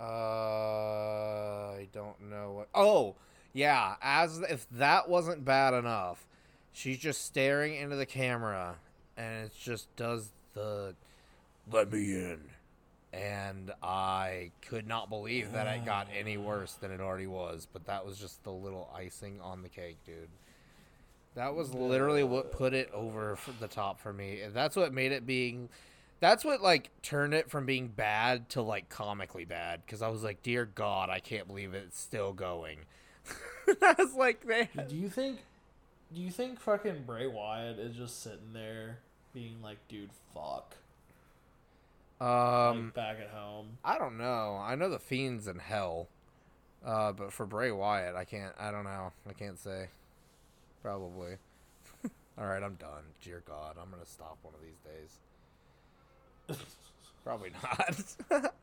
Uh, I don't know what. Oh, yeah. As if that wasn't bad enough, she's just staring into the camera, and it just does the "let me in," and I could not believe that it got any ah. worse than it already was. But that was just the little icing on the cake, dude. That was literally what put it over the top for me. And That's what made it being. That's what like turned it from being bad to like comically bad. Because I was like, dear God, I can't believe it's still going. I was like, man. Do you think? Do you think fucking Bray Wyatt is just sitting there being like, "Dude, fuck," Um, like back at home? I don't know. I know the fiend's in hell. Uh, but for Bray Wyatt, I can't. I don't know. I can't say. Probably. All right, I'm done. Dear God, I'm gonna stop one of these days. Probably not.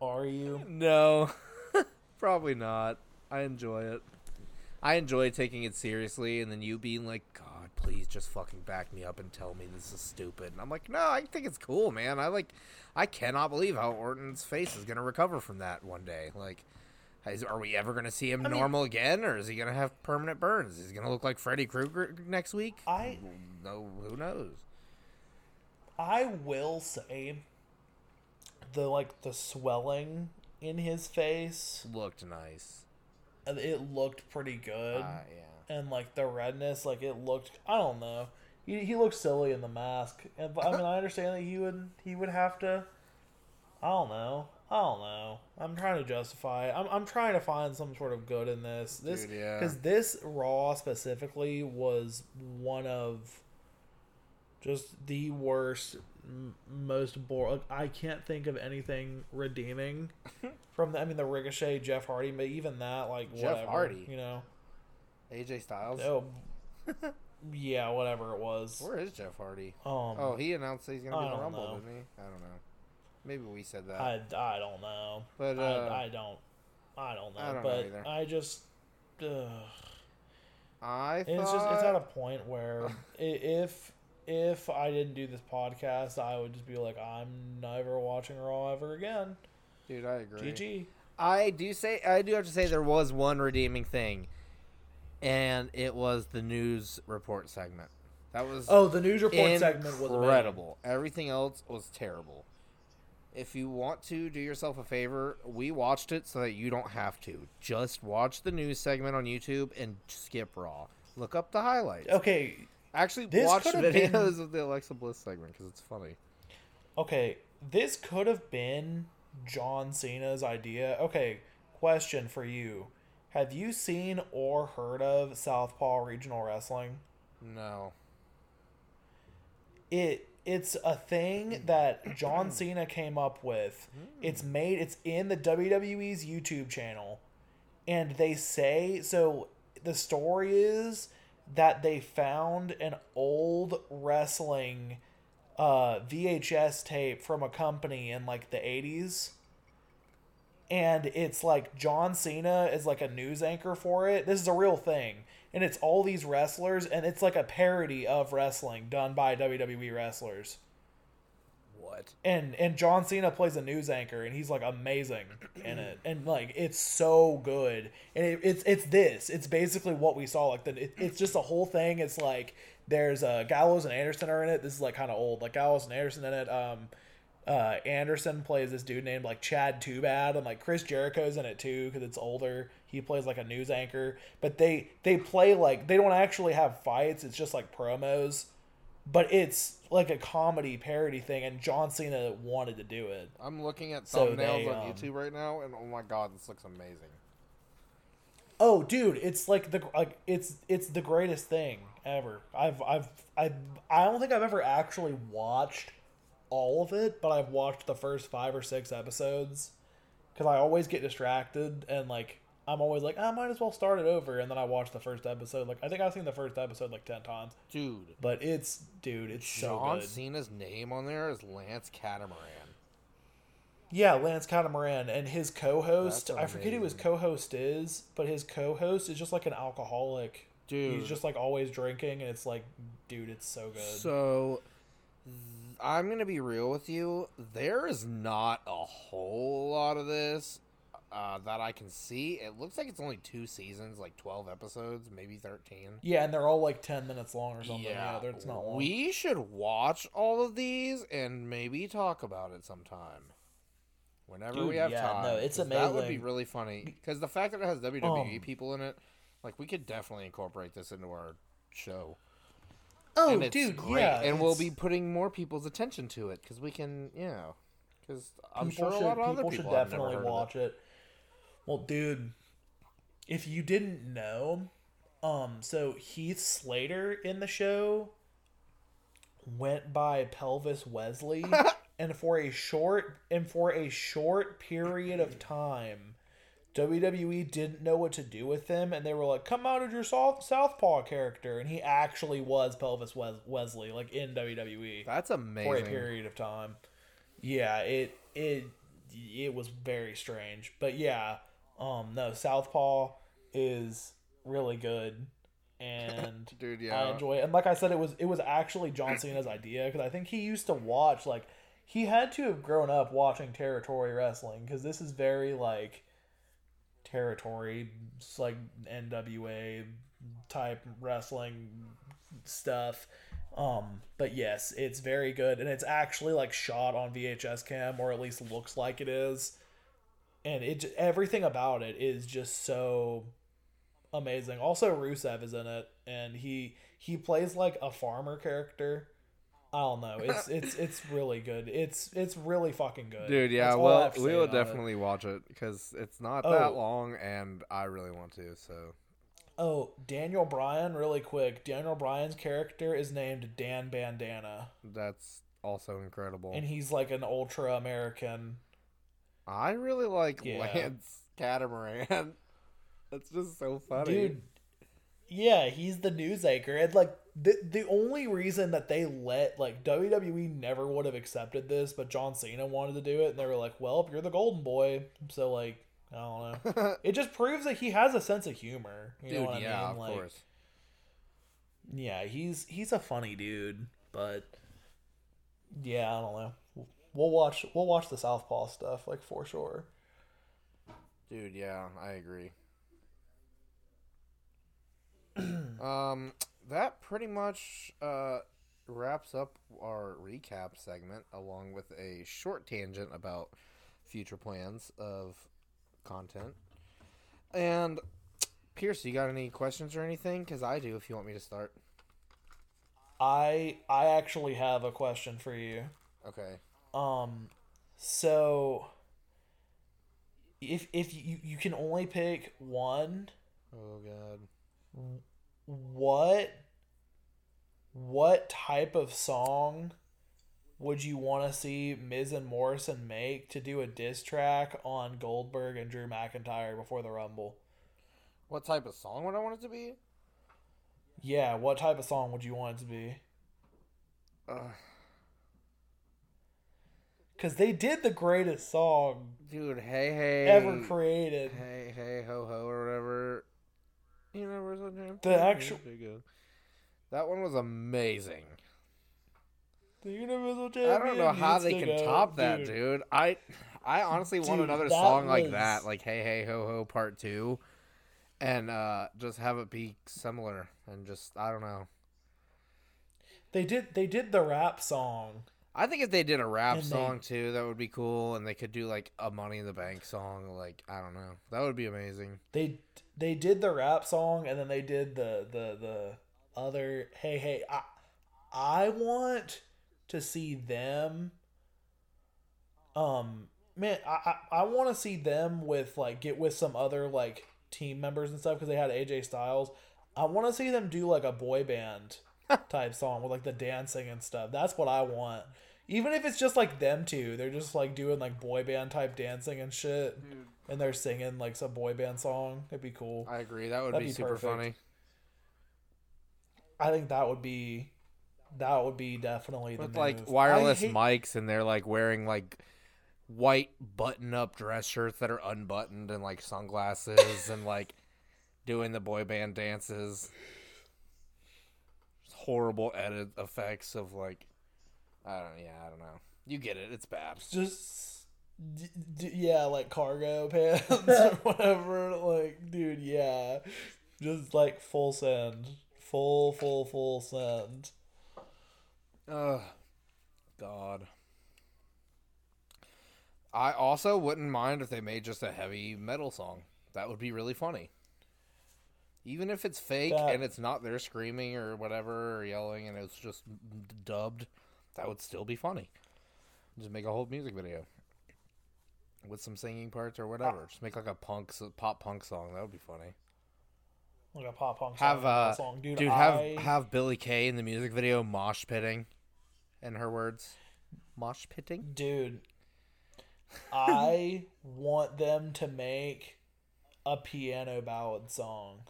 Are you? No, probably not. I enjoy it. I enjoy taking it seriously, and then you being like, "God, please just fucking back me up and tell me this is stupid." And I'm like, "No, I think it's cool, man. I like, I cannot believe how Orton's face is gonna recover from that one day. Like, is, are we ever gonna see him I mean- normal again, or is he gonna have permanent burns? Is he gonna look like Freddy Krueger next week? I no, who knows? I will say the like the swelling in his face, Looked nice. uh, it looked pretty good, Uh, yeah. And like the redness, like it looked. I don't know. He he looked silly in the mask, and but, I mean I understand that he would he would have to. I don't know. I don't know. I'm trying to justify. it. I'm I'm trying to find some sort of good in this. This Dude, yeah. because this Raw specifically was one of just the worst, m- most boring. Like, I can't think of anything redeeming from the. I mean, the Ricochet, Jeff Hardy, but even that, like Jeff whatever, Hardy? you know. AJ Styles. Oh, yeah, whatever it was. Where is Jeff Hardy? Um, Oh, he announced that he's gonna be in the Rumble, know. didn't he? I don't know. Maybe we said that. I, I don't know. But, uh, I, I don't. I don't know. I don't know but either. I just. Ugh. I thought. It's just it's at a point where if if I didn't do this podcast, I would just be like, I'm never watching Raw ever again. Dude, I agree. GG. I do say I do have to say there was one redeeming thing, and it was the news report segment. That was Oh, the news report segment was incredible. Everything else was terrible. If you want to do yourself a favor, we watched it so that you don't have to. Just watch the news segment on YouTube and skip Raw. Look up the highlights. Okay, Actually, This watch videos been- of the Alexa Bliss segment because it's funny. okay. This could have been John Cena's idea. Okay, question for you: Have you seen or heard of Southpaw Regional Wrestling? No. it it's a thing that John Cena came up with. It's made it's in the WWE's YouTube channel. And they say so the story is that they found an old wrestling uh VHS tape from a company in like the 80s. And it's like John Cena is like a news anchor for it. This is a real thing. And it's all these wrestlers and it's like a parody of wrestling done by WWE wrestlers What? and and John Cena plays a news anchor, and he's like amazing in it, and like it's so good, and it, it's it's this, it's basically what we saw, like the it, it's just a whole thing. It's like there's uh, Gallows and Anderson are in it. This is like kind of old, like Gallows and Anderson in it. Um, uh, Anderson plays this dude named like Chad Too Bad, and like Chris Jericho's in it too because it's older. He plays like a news anchor, but they they play like they don't actually have fights. It's just like promos but it's like a comedy parody thing, and John Cena wanted to do it. I'm looking at So thumbnails they, on um, YouTube right now, and oh my god, this looks amazing. Oh, dude, it's like the like it's it's the greatest thing ever. I've I've I I don't think I've ever actually watched all of it, but I've watched the first five or six episodes because I always get distracted and like I'm always like I might as well start it over, and then I watch the first episode. Like I think I've seen the first episode like ten times, Dude, but it's dude, it's so John good. Cena's name on there is Lance Catamaran. Yeah, Lance Catamaran and his co-host. I forget who his co-host is, but his co-host is just like an alcoholic. Dude. he's just like always drinking, and it's like, dude, it's so good. So, I'm gonna be real with you. There is not a whole lot of this uh, that I can see. It looks like it's only two seasons, like 12 episodes, maybe 13. yeah, and they're all like ten minutes long or something. Yeah, they're, it's not long. We should watch all of these and maybe talk about it sometime. Whenever Dude, we have yeah, time. no, it's amazing. That would be really funny. Because the fact that it has WWE Um, people in it, like, we could definitely incorporate this into our show. Oh, and it's dude, great. yeah, and we'll it's- be putting more people's attention to it because we can, you know, because I'm people sure a lot of other people people should have never definitely heard of it. watch it. Well, dude, if you didn't know, um, so Heath Slater in the show went by Pelvis Wesley, and for a short and for a short period of time, WWE didn't know what to do with him, and they were like, "Come out as your South Southpaw character," and he actually was Pelvis Wes- Wesley, like in WWE That's amazing for a period of time. Yeah, it it it was very strange, but yeah, um, no, Southpaw is really good, and Dude, I enjoy it. And like I said, it was it was actually John Cena's idea because I think he used to watch like he had to have grown up watching territory wrestling because this is very like territory, like NWA type wrestling stuff. Um, but yes, it's very good, and it's actually like shot on VHS cam, or at least looks like it is. And it everything about it is just so amazing. Also, Rusev is in it, and he he plays like a farmer character, I don't know. It's it's it's really good. It's it's really fucking good. Dude, yeah, That's well, we will about it. definitely watch it because it's not Oh. that long, and I really want to. So Oh, Daniel Bryan, really quick. Daniel Bryan's character is named Dan Bandana, that's also incredible. and he's like an ultra American. I really like Yeah. Lance Catamaran. That's just so funny. Dude, yeah, he's the news anchor, and like the the only reason that they let like WWE never would have accepted this, but John Cena wanted to do it, and they were like, "Well, you're the Golden Boy," so like I don't know. it just proves that he has a sense of humor. You know what yeah, I mean? of like, course. Yeah, he's he's a funny dude, but yeah, I don't know. We'll watch we'll watch the Southpaw stuff like for sure. Dude, yeah, I agree. um, that pretty much uh wraps up our recap segment, along with a short tangent about future plans of content. And Pierce, you got any questions or anything? Because I do. If you want me to start. I I actually have a question for you. Okay. Um, so if if you you can only pick one, Oh God. What what type of song would you want to see Miz and Morrison make to do a diss track on Goldberg and Drew McIntyre before the Rumble? What type of song would I want it to be? Yeah, what type of song would you want it to be? Uh, Because they did the greatest song dude, hey hey. ever created. Hey, hey, ho, ho, or whatever. Universal Champion. The actu- There you go. That one was amazing. The Universal I don't know how they to can go, top that, dude. dude. I, I honestly want another that song like that, like "Hey Hey Ho Ho" Part Two, and uh, just have it be similar, and just I don't know. They did. They did the rap song. I think if they did a rap And they- song too, that would be cool, and they could do like a Money in the Bank song, like I don't know, that would be amazing. They they did the rap song and then they did the the the other. Hey hey, I I want to see them. Um, man, I I, I want to see them with like get with some other like team members and stuff because they had AJ Styles. I want to see them do like a boy band type song with like the dancing and stuff. That's what I want. Even if it's just like them two, they're just like doing like boy band type dancing and shit, hmm. and they're singing like some boy band song. It'd be cool. I agree. That would That'd be, be super perfect. funny. I think that would be, that would be definitely the with like wireless hate- mics and they're like wearing like white button up dress shirts that are unbuttoned and like sunglasses and like doing the boy band dances horrible edit effects of like i don't yeah i don't know you get it it's bad just d- d- yeah, like cargo pants or whatever. Like, dude, yeah, just like full send, full, full, full send. Ugh. God. I also wouldn't mind if they made just a heavy metal song. That would be really funny. Even if it's fake That- and it's not there screaming or whatever or yelling and it's just dubbed, that would still be funny. Just make a whole music video with some singing parts or whatever. Just make like a punk, pop punk song. That would be funny. Like a pop punk song. Have uh, song. dude. dude, have have Billie Kay in the music video mosh pitting, in her words, mosh pitting. dude. I want them to make a piano ballad song.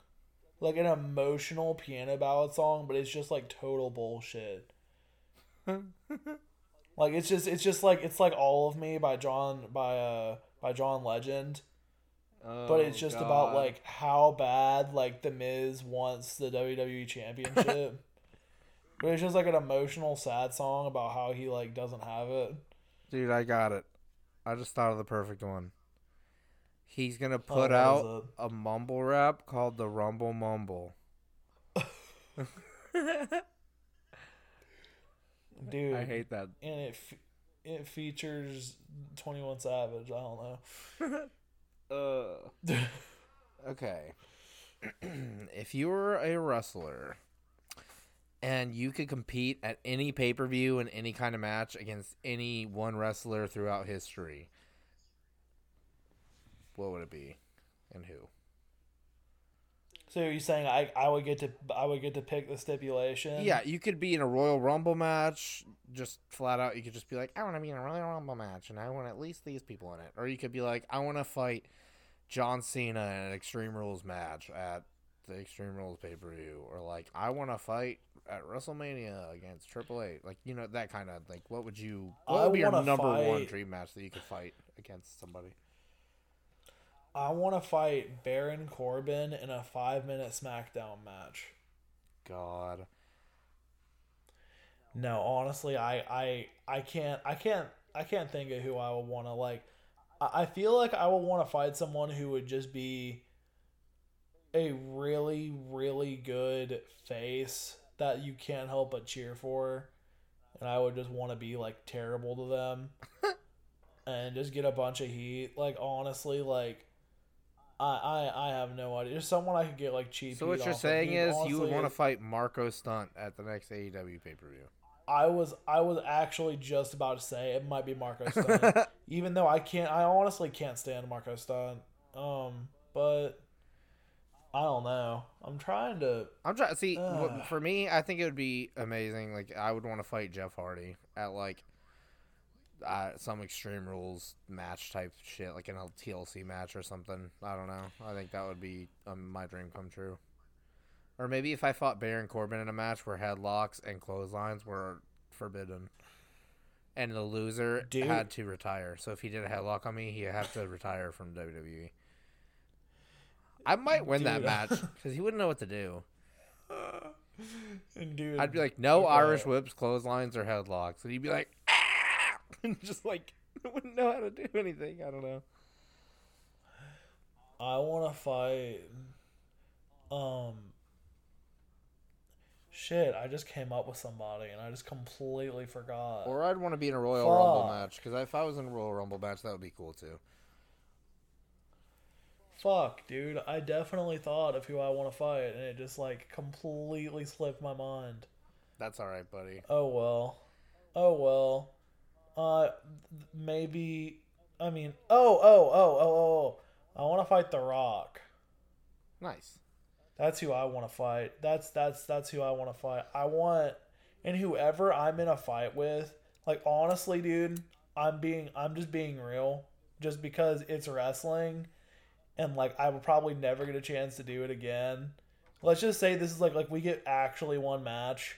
Like an emotional piano ballad song, but it's just like total bullshit. like it's just it's just like it's like all of me by John by uh by John Legend. But it's Oh, just about like how bad like the Miz wants the WWE championship. but it's just like an emotional sad song about how he like doesn't have it. Dude, I got it. I just thought of the perfect one. He's gonna Oh, put is out a mumble rap called the Rumble Mumble. Dude, I hate that. and it f- it features Twenty One Savage. I don't know. Uh, okay. if you were a wrestler and you could compete at any pay per view in any kind of match against any one wrestler throughout history, what would it be, and who? So you're saying I, I would get to I would get to pick the stipulation? Yeah, you could be in a Royal Rumble match, just flat out. You could just be like, I want to be in a Royal Rumble match, and I want at least these people in it. Or you could be like, I want to fight John Cena in an Extreme Rules match at the Extreme Rules pay per view, or like, I want to fight at WrestleMania against Triple H. Like, you know, that kind of like, what would you? What I would be your number one dream match that you could fight against somebody? I want to fight Baron Corbin in a five minute SmackDown match. God, No, honestly, I I I can't I can't I can't think of who I would want to like. I, I feel like I would want to fight someone who would just be a really really good face that you can't help but cheer for, and I would just want to be like terrible to them, and just get a bunch of heat. Like honestly, like. I, I, I have no idea. There's someone I could get like cheap. so what you're saying is you would want to fight Marko Stunt at the next AEW pay per view? I was I was actually just about to say it might be Marko Stunt, even though I can't. I honestly can't stand Marko Stunt. Um, but I don't know. I'm trying to. I'm trying to see. Ugh. for me, I think it would be amazing. Like I would want to fight Jeff Hardy at like uh, some Extreme Rules match type shit, like in a TLC match or something. I don't know. I think that would be um, my dream come true. Or maybe if I fought Baron Corbin in a match where headlocks and clotheslines were forbidden, and the loser Dude. had to retire. So if he did a headlock on me, he'd have to retire from WWE. I might win that match because he wouldn't know what to do. And dude, I'd be like, no. Irish whips, clotheslines, or headlocks, and he'd be like! and just like wouldn't know how to do anything. I don't know. I want to fight. Um. Shit, I just came up with somebody and I just completely forgot. Or I'd want to be in a Royal Rumble match because if I was in a Royal Rumble match, that would be cool too. Fuck, dude. I definitely thought of who I want to fight and it just like completely slipped my mind. That's all right, buddy. Oh well. Oh well. Uh maybe I mean oh oh oh oh oh I want to fight The Rock. Nice. That's who I want to fight. That's that's that's who I want to fight. I want and whoever I'm in a fight with, like honestly, dude, I'm being I'm just being real just because it's wrestling and like I will probably never get a chance to do it again. Let's just say this is like like we get actually one match.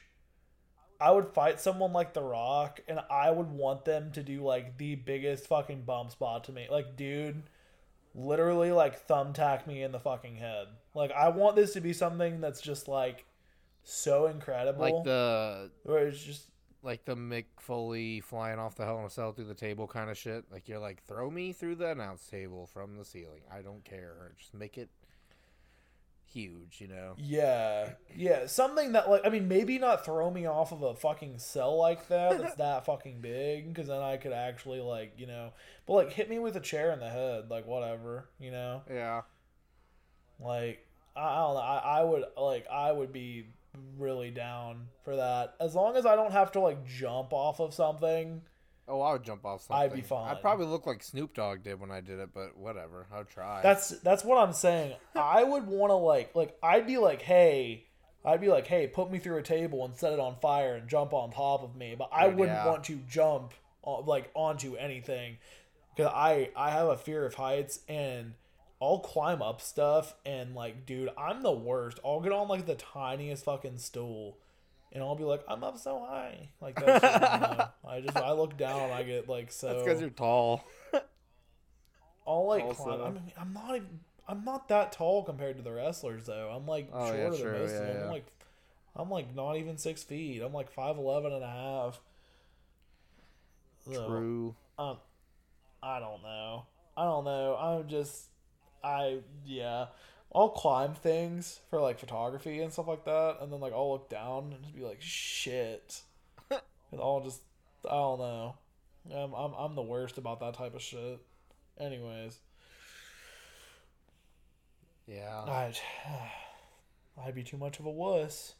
I would fight someone like The Rock and I would want them to do like the biggest fucking bump spot to me. Like dude, literally like thumbtack me in the fucking head. Like I want this to be something that's just like so incredible. Like the where it's just like the Mick Foley flying off the Hell in a Cell through the table kind of shit. Like you're like, throw me through the announce table from the ceiling. I don't care. Just make it huge, you know. yeah, yeah, something that like I mean maybe not throw me off of a fucking cell like that that's that fucking big because then I could actually like you know, but like hit me with a chair in the head like whatever you know Yeah. like I, I don't know I, I would like I would be really down for that as long as I don't have to like jump off of something. Oh, I would jump off something. I'd be fine. I'd probably look like Snoop Dogg did when I did it, but whatever. I'll try. That's that's what I'm saying. I would want to like like I'd be like, hey, I'd be like, hey, put me through a table and set it on fire and jump on top of me. But I Dude, wouldn't yeah. want to jump on, like onto anything because I I have a fear of heights and I'll climb up stuff and like, dude, I'm the worst. I'll get on like the tiniest fucking stool. And I'll be like, I'm up so high, like that. shit, you know? I just, I look down, I get like so. That's because you're tall. I'll like Also- climb. I mean, I'm not even. I'm not that tall compared to the wrestlers though. I'm like Oh, yeah, shorter than true, most of them. yeah. I'm like, I'm like not even six feet. I'm like five eleven and a half. So, True. Um, I don't know. I don't know. I'm just, I yeah. I'll climb things for like photography and stuff like that, and then like I'll look down and just be like, shit. and I'll just, I don't know. I'm, I'm I'm the worst about that type of shit. Anyways, Yeah. I'd I'd be too much of a wuss.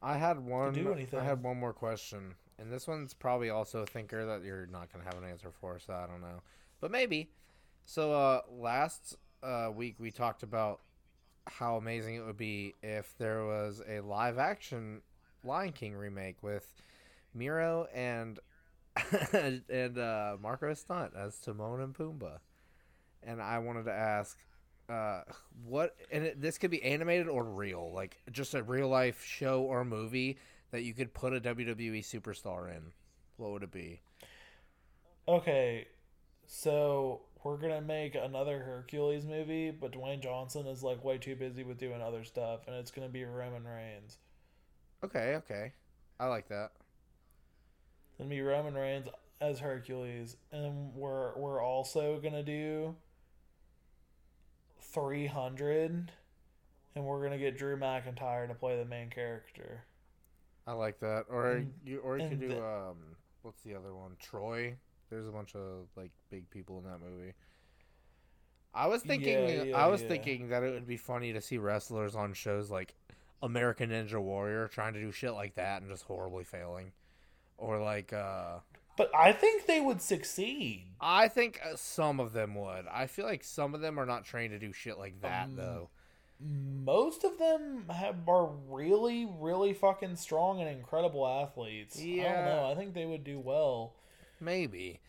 I had one. do anything. I had one more question, and this one's probably also a thinker that you're not gonna have an answer for, so I don't know, but maybe. So uh, last uh, week we talked about how amazing it would be if there was a live action Lion King remake with Miro and and uh, Marko Stunt as Timon and Pumbaa, and I wanted to ask. Uh, what and it, this could be animated or real, like just a real life show or movie that you could put a WWE superstar in. What would it be? Okay, so we're gonna make another Hercules movie, but Dwayne Johnson is like way too busy with doing other stuff, and it's gonna be Roman Reigns. Okay, okay, I like that. Gonna be Roman Reigns as Hercules, and we're we're also gonna do three hundred, and we're gonna get Drew McIntyre to play the main character. I like that. Or And- you or you could and do the- um what's the other one? Troy. There's a bunch of like big people in that movie. I was thinking Yeah, yeah, I was yeah. thinking that it would be funny to see wrestlers on shows like American Ninja Warrior trying to do shit like that and just horribly failing. Or like uh But I think they would succeed. I think uh, some of them would. I feel like some of them are not trained to do shit like that Um, though. Most of them have are really, really fucking strong and incredible athletes. I Yeah. don't know. I think they would do well. Maybe.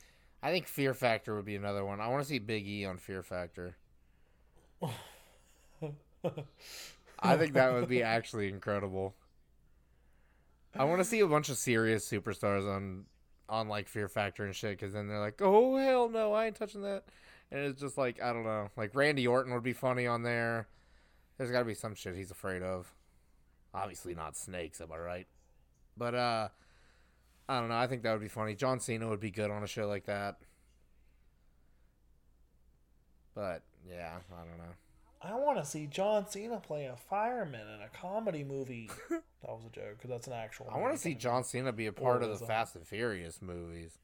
I think Fear Factor would be another one. I want to see Big E on Fear Factor. I think that would be actually incredible. I want to see a bunch of serious superstars on on like Fear Factor and shit cuz then they're like, "Oh hell no, I ain't touching that." And it's just like, I don't know. Like Randy Orton would be funny on there. There's got to be some shit he's afraid of. Obviously not snakes, am I right? But uh I don't know. I think that would be funny. John Cena would be good on a show like that. But yeah, I don't know. I want to see John Cena play a fireman in a comedy movie. that was a joke because that's an actual. I want to see John Cena be a part of the Fast and Furious movies.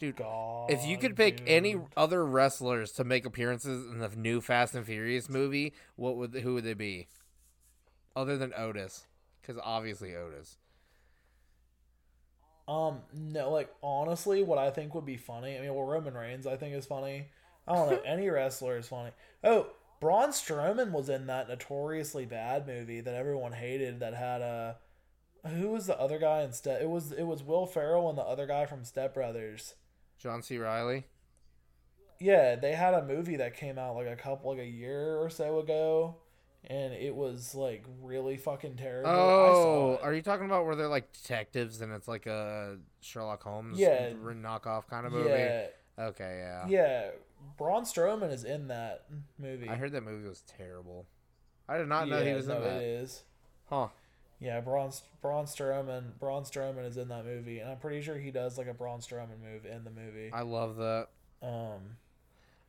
Dude, God, if you could pick any other wrestlers to make appearances in the new Fast and Furious movie, what would who would they be? Other than Otis, because obviously Otis. Um, no, like honestly, what I think would be funny. I mean, well, Roman Reigns, I think is funny. I don't know. any wrestler is funny. Oh, Braun Strowman was in that notoriously bad movie that everyone hated. That had a who was the other guy instead? It was it was Will Ferrell and the other guy from Step Brothers. John C. Reilly. Yeah, they had a movie that came out like a couple like a year or so ago, and it was like really fucking terrible. Oh, are you talking about where they're like detectives and it's like a Sherlock Holmes Yeah. knockoff kind of movie? yeah, Okay, yeah. yeah. Braun Strowman is in that movie. I heard that movie was terrible. I did not know he Yeah, was in no, that. It is. Huh. Yeah, Braun Braun Strowman. Braun Strowman is in that movie, and I'm pretty sure he does like a Braun Strowman move in the movie. I love that. Um,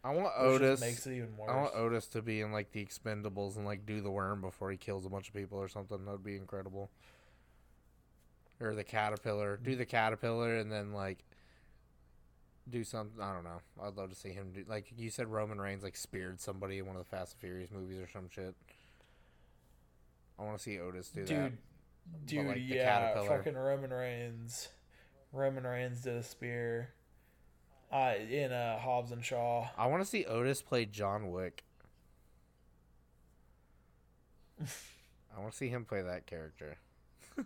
I want Otis. makes it even worse. I want Otis to be in like the Expendables and like do the worm before he kills a bunch of people or something. That would be incredible. Or the caterpillar. Do the caterpillar and then like do something. I don't know. I'd love to see him do like you said. Roman Reigns like speared somebody in one of the Fast and Furious movies or some shit. I want to see Otis do that. dude, dude, like, the yeah, caterpillar. fucking Roman Reigns. Roman Reigns did a spear. Uh, in uh, Hobbs and Shaw. I want to see Otis play John Wick. I want to see him play that character.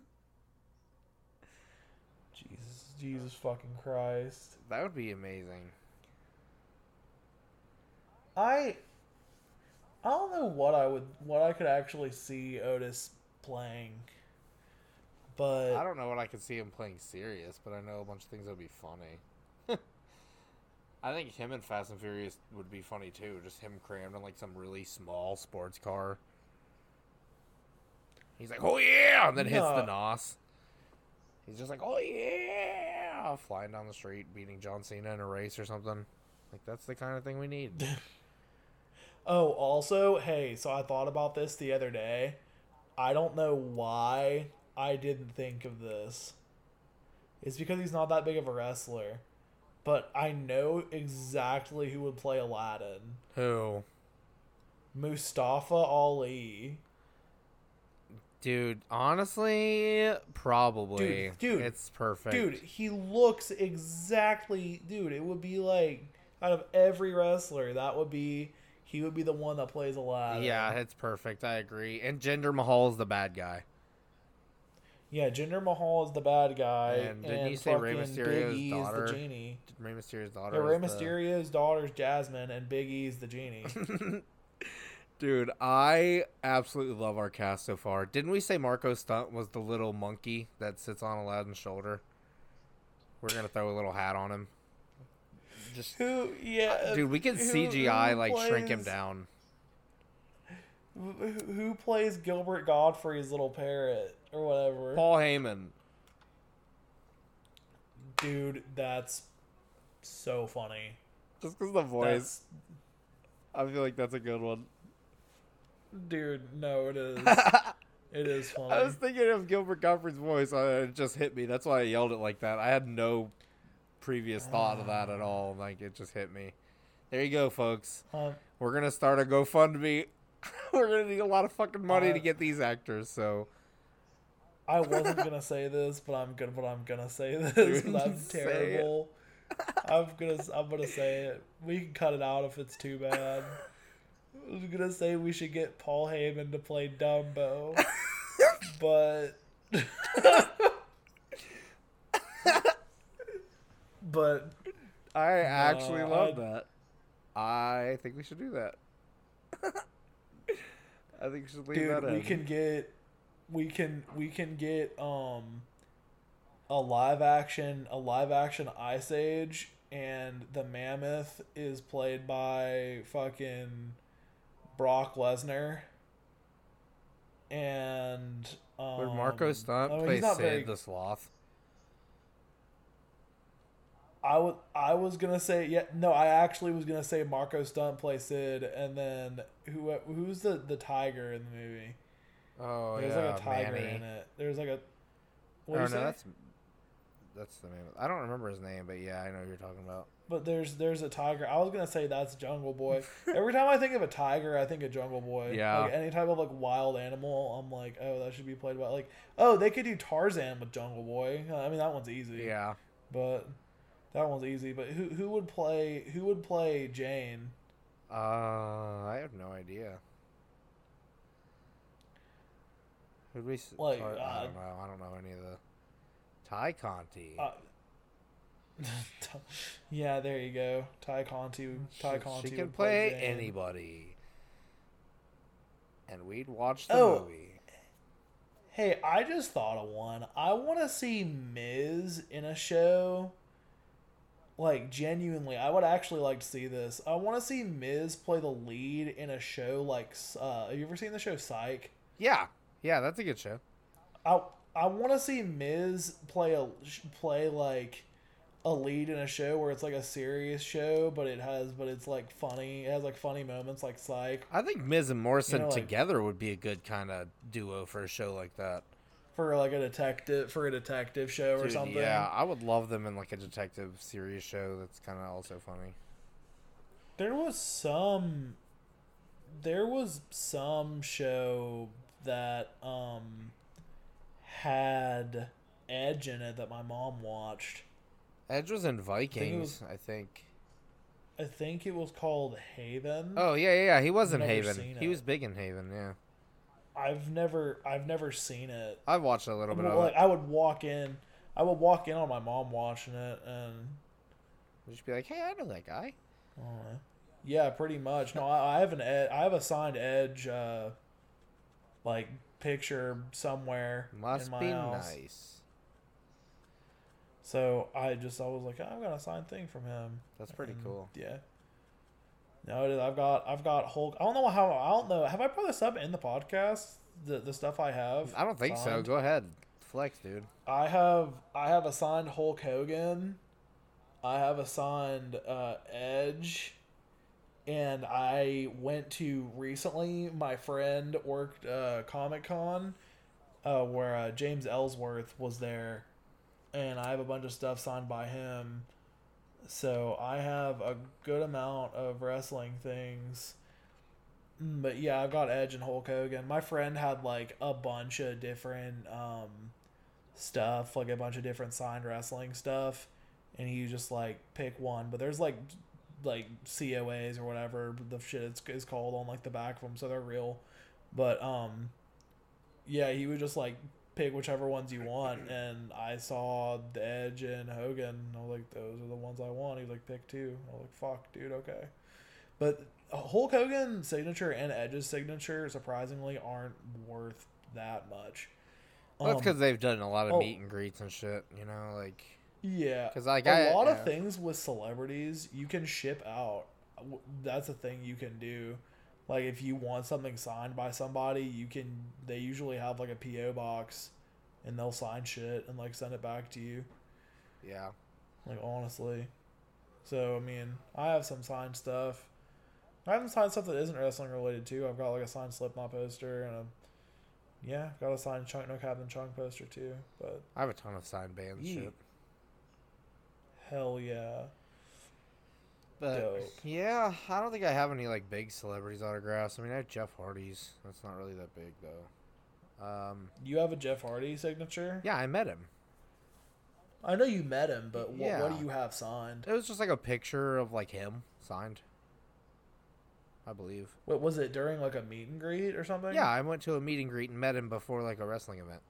Jesus, Jesus fucking Christ. That would be amazing. I I don't know what I would what I could actually see Otis playing. But I don't know what I could see him playing serious, but I know a bunch of things that would be funny. I think him and Fast and Furious would be funny too. Just him crammed in like some really small sports car. He's like, "Oh yeah!" and then hits the No. nos. He's just like, "Oh yeah!" flying down the street, beating John Cena in a race or something. Like that's the kind of thing we need. Oh, also, hey, so I thought about this the other day. I don't know why I didn't think of this. It's because he's not that big of a wrestler. But I know exactly who would play Aladdin. Who? Mustafa Ali. Dude, honestly, probably. Dude, dude, it's perfect. Dude, he looks exactly. Dude, it would be like out of every wrestler, that would be he would be the one that plays Aladdin. Yeah, it's perfect. I agree. And Jinder Mahal is the bad guy. Yeah, Jinder Mahal is the bad guy, And didn't you say Rey Mysterio's Big daughter? the genie. Rey Mysterio's daughter. Yeah, Rey is the- daughter's Jasmine, and Big E's the genie. Dude, I absolutely love our cast so far. Didn't we say Marko Stunt was the little monkey that sits on Aladdin's shoulder? We're gonna throw a little hat on him. Just who? Yeah, dude, we can who- CGI who like shrink him down. Who, plays Gilbert Gottfried's little parrot or whatever? Paul Heyman. Dude, that's so funny. Just because the voice, That's, I feel like that's a good one. dude, no, it is. it is funny. I was thinking of Gilbert Gottfried's voice, and it just hit me. That's why I yelled it like that. I had no previous thought of that at all. Like it just hit me. There you go, folks. Um, We're gonna start a GoFundMe. We're gonna need a lot of fucking money Uh, to get these actors. So I wasn't gonna say this, but I'm gonna. But I'm gonna say this. Dude, 'cause I'm terrible. I'm gonna. I'm gonna say it. We can cut it out if it's too bad. I was gonna say we should get Paul Heyman to play Dumbo, but. but I actually No, love I- that. I think we should do that. I think we should leave dude, that we in. can get, we can we can get um, a live action a live action Ice Age, and the Mammoth is played by fucking Brock Lesnar. And um, Would Marko Stunt I mean, play Sid very- the Sloth? I was I was gonna say yeah no I actually was gonna say Marko Stunt play Sid and then who who's the the tiger in the movie? Oh There's yeah, like a tiger Manny. in it. There's like a. What Oh do no, you say? that's that's the name. I don't remember his name, but yeah, I know who you're talking about. But there's there's a tiger. I was gonna say that's Jungle Boy. Every time I think of a tiger, I think of Jungle Boy. Yeah. Like any type of like wild animal, I'm like, oh, that should be played by like, oh, they could do Tarzan with Jungle Boy. I mean, that one's easy. Yeah, But that one's easy. But who who would play who would play Jane? uh, I have no idea. Who'd we? Like, I uh, don't know. I don't know any of the. Tay Conti. Uh, yeah, there you go. Tay Conti. Tay Conti. she can would play anybody, and we'd watch the Oh. movie. Hey, I just thought of one. I want to see Miz in a show. Like genuinely, I would actually like to see this. I want to see Miz play the lead in a show like. Uh, have you ever seen the show Psych? Yeah, yeah, that's a good show. I I want to see Miz play a play like a lead in a show where it's like a serious show, but it has but it's like funny. It has like funny moments like Psych I think Miz and Morrison know, like- together would be a good kind of duo for a show like that. For like a detective for a detective show or something. Yeah, I would love them in like a detective series show that's kind of also funny. There was some there was some show that um had Edge in it that my mom watched. Edge was in Vikings, was- I think. I think it was called Haven. Oh yeah, yeah, yeah. He was in Haven. He was big in Haven. Yeah, I've never I've never seen it. I've watched a little bit Well, of like it. I would walk in I would walk in on my mom watching it and Just be like, hey, I know that guy. uh, yeah, pretty much. No, I, I have an ed, I have a signed Edge uh like picture somewhere Must in my be house. nice. So I just I was like, I've got a signed thing from him. That's pretty And, cool. Yeah. No, it is. I've got I've got Hulk. I don't know how I don't know. Have I brought this up in the podcast? The the stuff I have. I don't think so. Go ahead, flex, dude. I have I have assigned Hulk Hogan. I have assigned uh, Edge, and I went to recently. My friend worked uh, Comic Con, uh, where uh, James Ellsworth was there, and I have a bunch of stuff signed by him. So I have a good amount of wrestling things, Mm, But yeah, I've got Edge and Hulk Hogan. My friend had like a bunch of different um stuff, like a bunch of different signed wrestling stuff, and he just like pick one. But there's like like COAs or whatever the shit is, is called on like the back of them, so they're real. But um, yeah, he would just like pick whichever ones you want, and I saw the Edge and Hogan. I was like, those are the ones I want. He was like, pick two. I was like, fuck, dude, okay. But Hulk Hogan's signature and Edge's signature surprisingly aren't worth that much. Well, that's Um, because they've done a lot of oh. meet and greets and shit. You know, like yeah, 'cause, like, a I- lot yeah. of things with celebrities you can ship out. That's a thing you can do. Like if you want something signed by somebody, you can. They usually have like a PO box, and they'll sign shit and like send it back to you. yeah. Like honestly, so I mean, I have some signed stuff. I have some signed stuff that isn't wrestling related too. I've got like a signed Slipknot poster and a yeah, got a signed Chunk No Captain Chunk poster too. But I have a ton of signed Yeet. shit. hell yeah, But Dope. yeah, I don't think I have any like big celebrities autographs. I mean, I have Jeff Hardy's. That's not really that big though. Um, you have a Jeff Hardy signature. yeah, I met him. I know you met him, but what, what do you have signed? It was just like a picture of like him signed. I believe. What was it during like a meet and greet or something? Yeah, I went to a meet and greet and met him before like a wrestling event.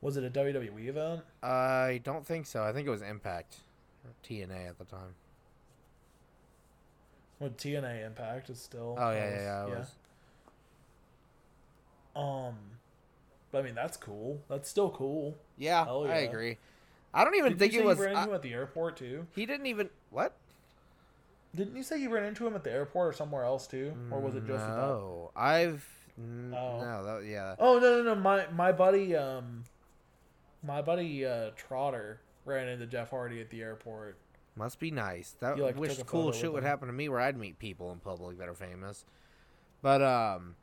Was it a WWE event? I don't think so. I think it was Impact TNA at the time. Well, TNA Impact is still. Oh yeah, was- yeah, yeah. Was. Um, but I mean that's cool. That's still cool. Yeah, Hell I agree. I don't even Did think you it was. you ran into I- him at the airport too? he didn't even what? Didn't you say you ran into him at the airport or somewhere else too, or was it just that? no? I've n- Oh. no. That yeah. Oh no no no! My my buddy um, my buddy uh, Trotter ran into Jeff Hardy at the airport. Must be nice. That You, like, wish cool shit would happen to me where I'd meet people in public that are famous. But um,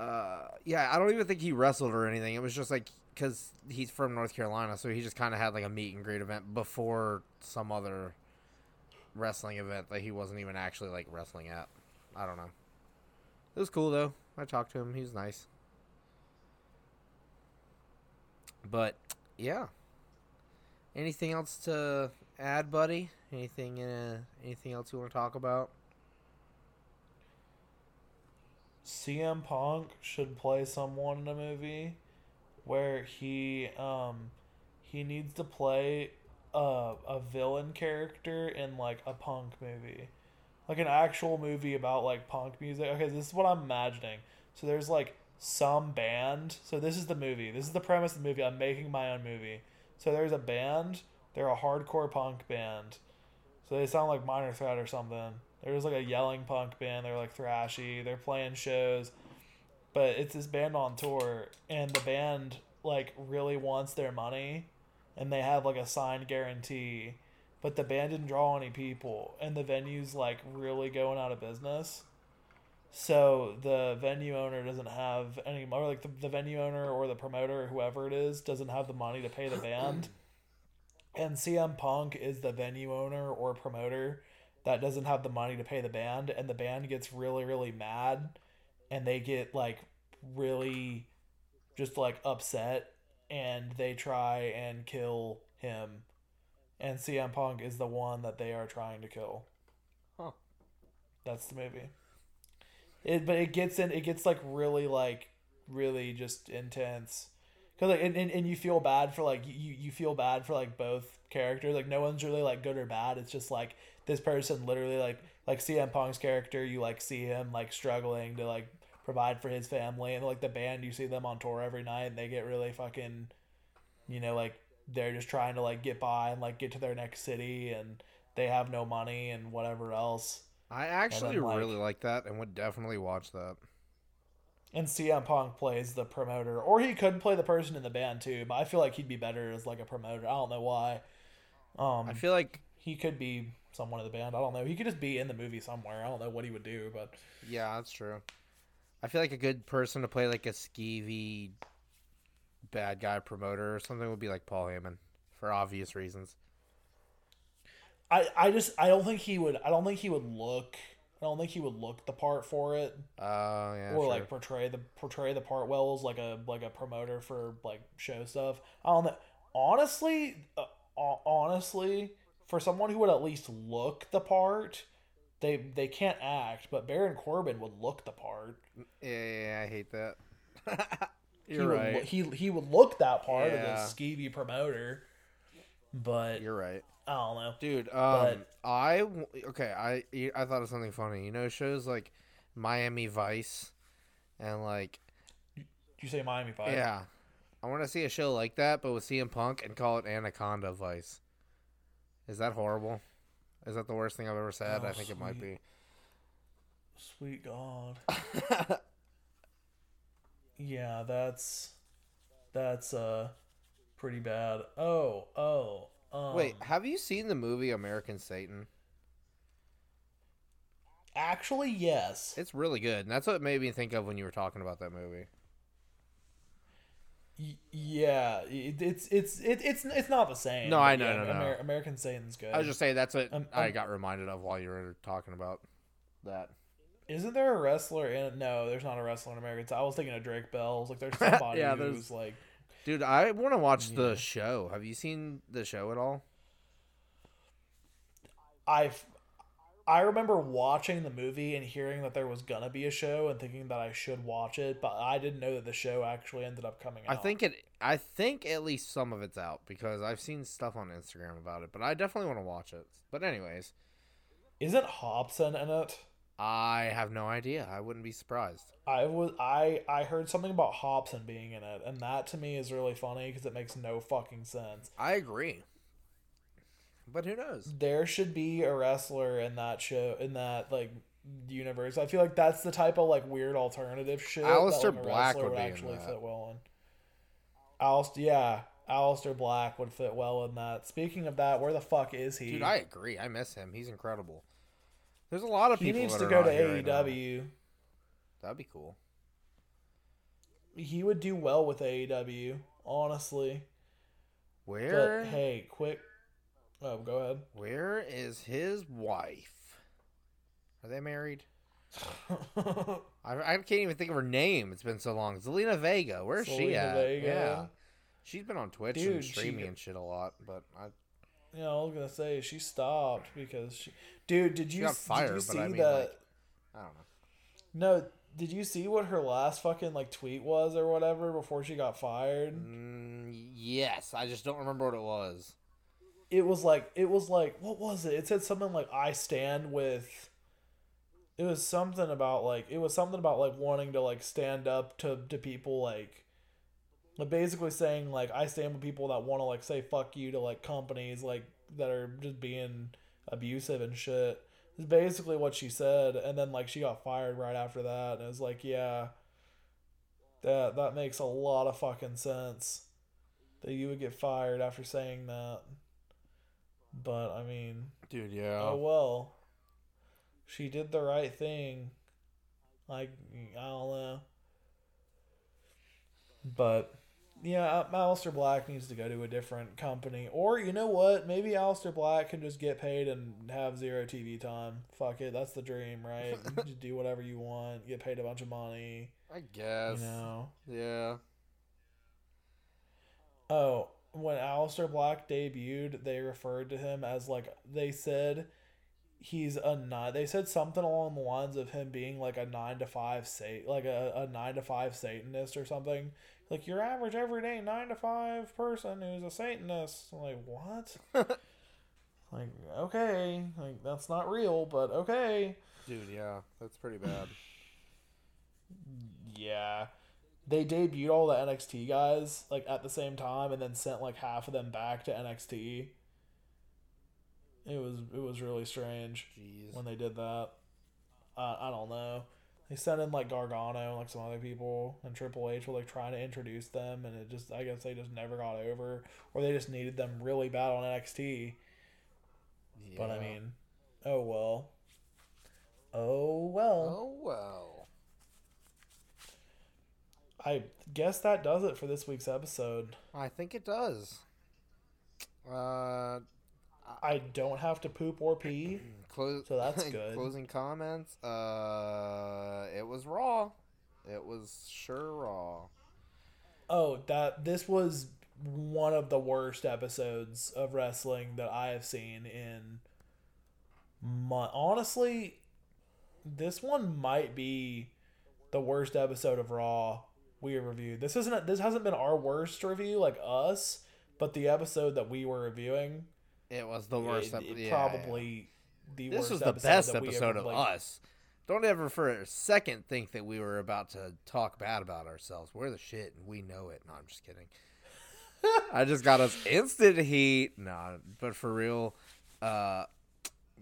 uh, yeah, I don't even think he wrestled or anything. It was just like because he's from North Carolina, so he just kind of had like a meet and greet event before some other wrestling event that he wasn't even actually like wrestling at. I don't know. It was cool though. I talked to him. He was nice. But yeah. Anything else to add, buddy? Anything uh, anything else you want to talk about? CM Punk should play someone in a movie where he um he needs to play a a villain character in like a punk movie. Like an actual movie about like punk music. Okay, this is what I'm imagining. So there's like some band. So this is the movie. This is the premise of the movie. I'm making my own movie. So there's a band. They're a hardcore punk band. So they sound like Minor Threat or something. They're just like a yelling punk band. They're like thrashy. They're playing shows, but it's this band on tour, and the band like really wants their money, and they have like a signed guarantee, but the band didn't draw any people, and the venue's like really going out of business. So the venue owner doesn't have any, or like the, the venue owner or the promoter whoever it is doesn't have the money to pay the band. And CM Punk is the venue owner or promoter that doesn't have the money to pay the band, and the band gets really, really mad, and they get like really just like upset, and they try and kill him. And CM Punk is the one that they are trying to kill. Huh. That's the movie. It, but it gets in. It gets like really, like really just intense. Cause like and, and, and you feel bad for like you you feel bad for like both characters. Like no one's really like good or bad. It's just like this person literally like like CM Punk's character. You like see him like struggling to like provide for his family, and like the band, you see them on tour every night, and they get really fucking, you know, like they're just trying to like get by and like get to their next city, and they have no money and whatever else. I actually like- really like that and would definitely watch that. And CM Punk plays the promoter, or he could play the person in the band too. But I feel like he'd be better as like a promoter. I don't know why. Um, I feel like he could be someone in the band. I don't know. He could just be in the movie somewhere. I don't know what he would do, but yeah, that's true. I feel like a good person to play like a skeevy bad guy promoter or something would be like Paul Heyman for obvious reasons. I I just I don't think he would. I don't think he would look I don't think he would look the part for it Oh yeah. or sure. like portray the portray the part well as like a like a promoter for like show stuff. I don't know. Honestly, uh, honestly, for someone who would at least look the part, they they can't act, but Baron Corbin would look the part. Yeah, yeah, yeah, I hate that. You're would, right. lo- he he would look that part Yeah. as a skeevy promoter. But You're right. I don't know. Dude, um, But- I okay. I I thought of something funny. You know, shows like Miami Vice, and like Did you say Miami Vice? yeah, I want to see a show like that, but with CM Punk and call it Anaconda Vice. Is that horrible? Is that the worst thing I've ever said? Oh, I think it might be. Sweet God. Yeah, that's that's uh pretty bad. Oh, oh. Um, Wait, have you seen the movie American Satan? actually, yes. It's really good, and that's what it made me think of when you were talking about that movie. Y- yeah, it, it's it's it, it's it's not the same. No, I know, yeah, no, no. Amer- American Satan's good. I was just saying that's what Um, I um, got reminded of while you were talking about that. Isn't there a wrestler in? It? No, there's not a wrestler in American. I was thinking of Drake Bell's. Like, there's somebody Yeah, who's like, Dude, I want to watch Yeah. the show. Have you seen the show at all? I I remember watching the movie and hearing that there was gonna be a show and thinking that I should watch it, but I didn't know that the show actually ended up coming out. I think it. I think at least some of it's out because I've seen stuff on Instagram about it. But I definitely want to watch it. But anyways, isn't Hobson in it? I have no idea. I wouldn't be surprised. I was I I heard something about Hobson being in it, and that to me is really funny because it makes no fucking sense. I agree. But who knows? There should be a wrestler in that show in that like universe. I feel like that's the type of like weird alternative shit. Aleister that, like, Black would in actually fit well in. Aleister, yeah, Aleister Black would fit well in that. Speaking of that, where the fuck is he? Dude, I agree. I miss him. He's incredible. There's a lot of he people needs that to are go to not here right. AEW. That'd be cool. he would do well with AEW, honestly. Where? But hey, quick. Oh, go ahead. Where is his wife? Are they married? I, I can't even think of her name. It's been so long. Zelina Vega. Where's she at? Vega. Yeah. She's been on Twitch and Dude, she streaming go- and shit a lot, but I Yeah, I was gonna say she stopped because she. Dude, did you fired, did you but see I mean, that? like- I don't know. No, did you see what her last fucking like tweet was or whatever before she got fired? Mm, yes, I just don't remember what it was. It was like it was like what was it? It said something like I stand with. It was something about like it was something about like wanting to like stand up to to people like. Like basically saying like I stand with people that want to like say fuck you to like companies like that are just being abusive and shit. Is basically what she said, and then like she got fired right after that, and it was like yeah, that that makes a lot of fucking sense that you would get fired after saying that. But I mean, Dude, yeah. oh well, she did the right thing. Like I don't know, but yeah, Al- Aleister Black needs to go to a different company, or you know what? Maybe Aleister Black can just get paid and have zero TV time. Fuck it, that's the dream, right? You just do whatever you want, get paid a bunch of money. I guess. You know. Yeah. Oh, when Aleister Black debuted, they referred to him as like they said he's a nine. They said something along the lines of him being like a nine to five sat like a, a nine to five Satanist or something. Like your average everyday nine to five person who's a Satanist. I'm like what? like okay, like that's not real, but okay. Dude, yeah. That's pretty bad. Yeah. They debuted all the NXT guys like at the same time and then sent like half of them back to NXT. It was it was really strange Jeez. when they did that. Uh, I don't know. They sent in like Gargano and like some other people and Triple H were like trying to introduce them and it just I guess they just never got over or they just needed them really bad on NXT. Yeah. But I mean, oh well. Oh well. Oh, well. I guess that does it for this week's episode. I think it does. Uh, I don't have to poop or pee. Close, So that's good. Closing comments. Uh, it was raw. It was sure raw. Oh, that this was one of the worst episodes of wrestling that I have seen in my honestly this one might be the worst episode of Raw we have reviewed. This isn't this hasn't been our worst review like us, but the episode that we were reviewing It was the worst. it, it yeah, probably the. This was the best episode ever, of like- us. Don't ever for a second think that we were about to talk bad about ourselves. We're the shit, and we know it. No, I'm just kidding. I just got us instant heat. Nah, but for real, uh,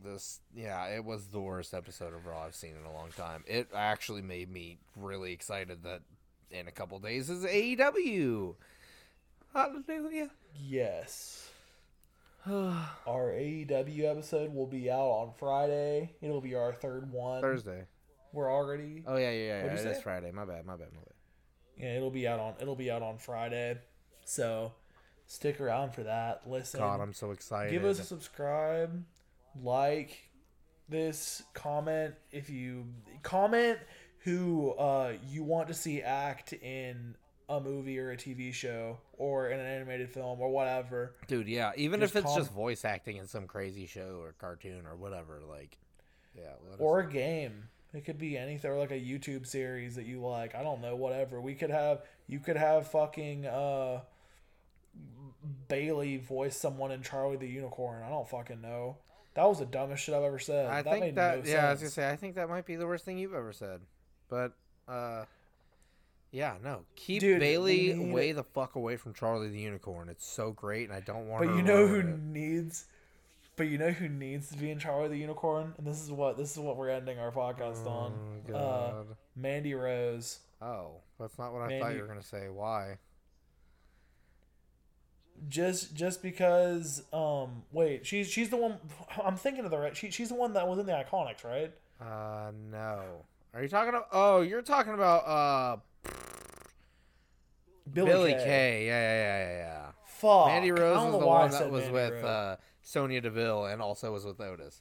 this yeah, it was the worst episode of Raw I've seen in a long time. It actually made me really excited that in a couple days is AEW. Hallelujah. Yes. Our AEW episode will be out on Friday. It'll be our third one. Thursday. We're already Oh yeah, yeah, yeah. Yeah. It? Friday. My bad. My bad. My bad. Yeah, it'll be out on it'll be out on Friday. So stick around for that. Listen. God, I'm so excited. give us a subscribe, like this, comment if you comment who uh you want to see act in a movie or a TV show or in an animated film or whatever. Dude, yeah. Even Just if it's com- just voice acting in some crazy show or cartoon or whatever, like, yeah. Or a game. It could be anything or like a YouTube series that you like. I don't know, whatever. We could have you could have fucking uh Bailey voice someone in Charlie the Unicorn. I don't fucking know. That was the dumbest shit I've ever said. I that think made that no yeah, I was gonna say I think that might be the worst thing you've ever said. But uh yeah, no. Keep Dude, Bailey we need- way the fuck away from Charlie the Unicorn. It's so great and I don't want to. But you know who it. needs but you know who needs to be in Charlie the Unicorn? And this is what this is what we're ending our podcast on. Oh, Uh Mandy Rose. oh, that's not what I thought you were gonna say. Why? just just because um wait she's she's the one i'm thinking of the right she, she's the one that was in the iconics right Uh no. Are you talking about oh, you're talking about uh Billie, Billie kay. Kay. Yeah, yeah, yeah, yeah, yeah. fuck Mandy Rose was the one that was Mandy with uh, Sonya Deville and also was with Otis.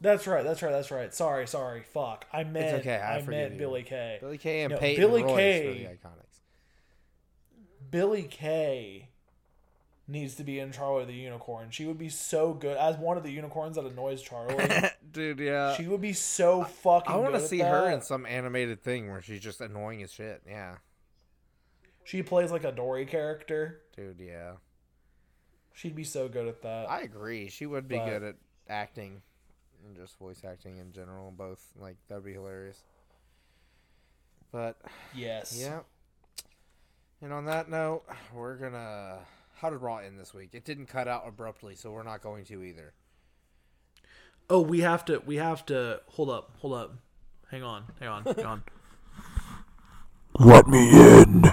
that's right that's right that's right sorry sorry fuck i meant okay, I i, meant you. Billie kay Billie Kay and No, Peyton Billie Royce Kay- the Iconics. Billie kay needs to be in charlie the unicorn she would be so good as one of the unicorns that annoys charlie Dude, yeah. she would be so fucking I want to see her in some animated thing where she's just annoying as shit. Yeah. she plays like a dory character Dude, yeah. she'd be so good at that I agree. She would be But- good at acting and just voice acting in general. Both. Like, that'd be hilarious. But, yes yeah. And on that note, we're gonna. How did Raw end this week? It didn't cut out abruptly, so we're not going to either. Oh, we have to. We have to. Hold up. Hold up. Hang on. Hang on. Hang on. Let me in.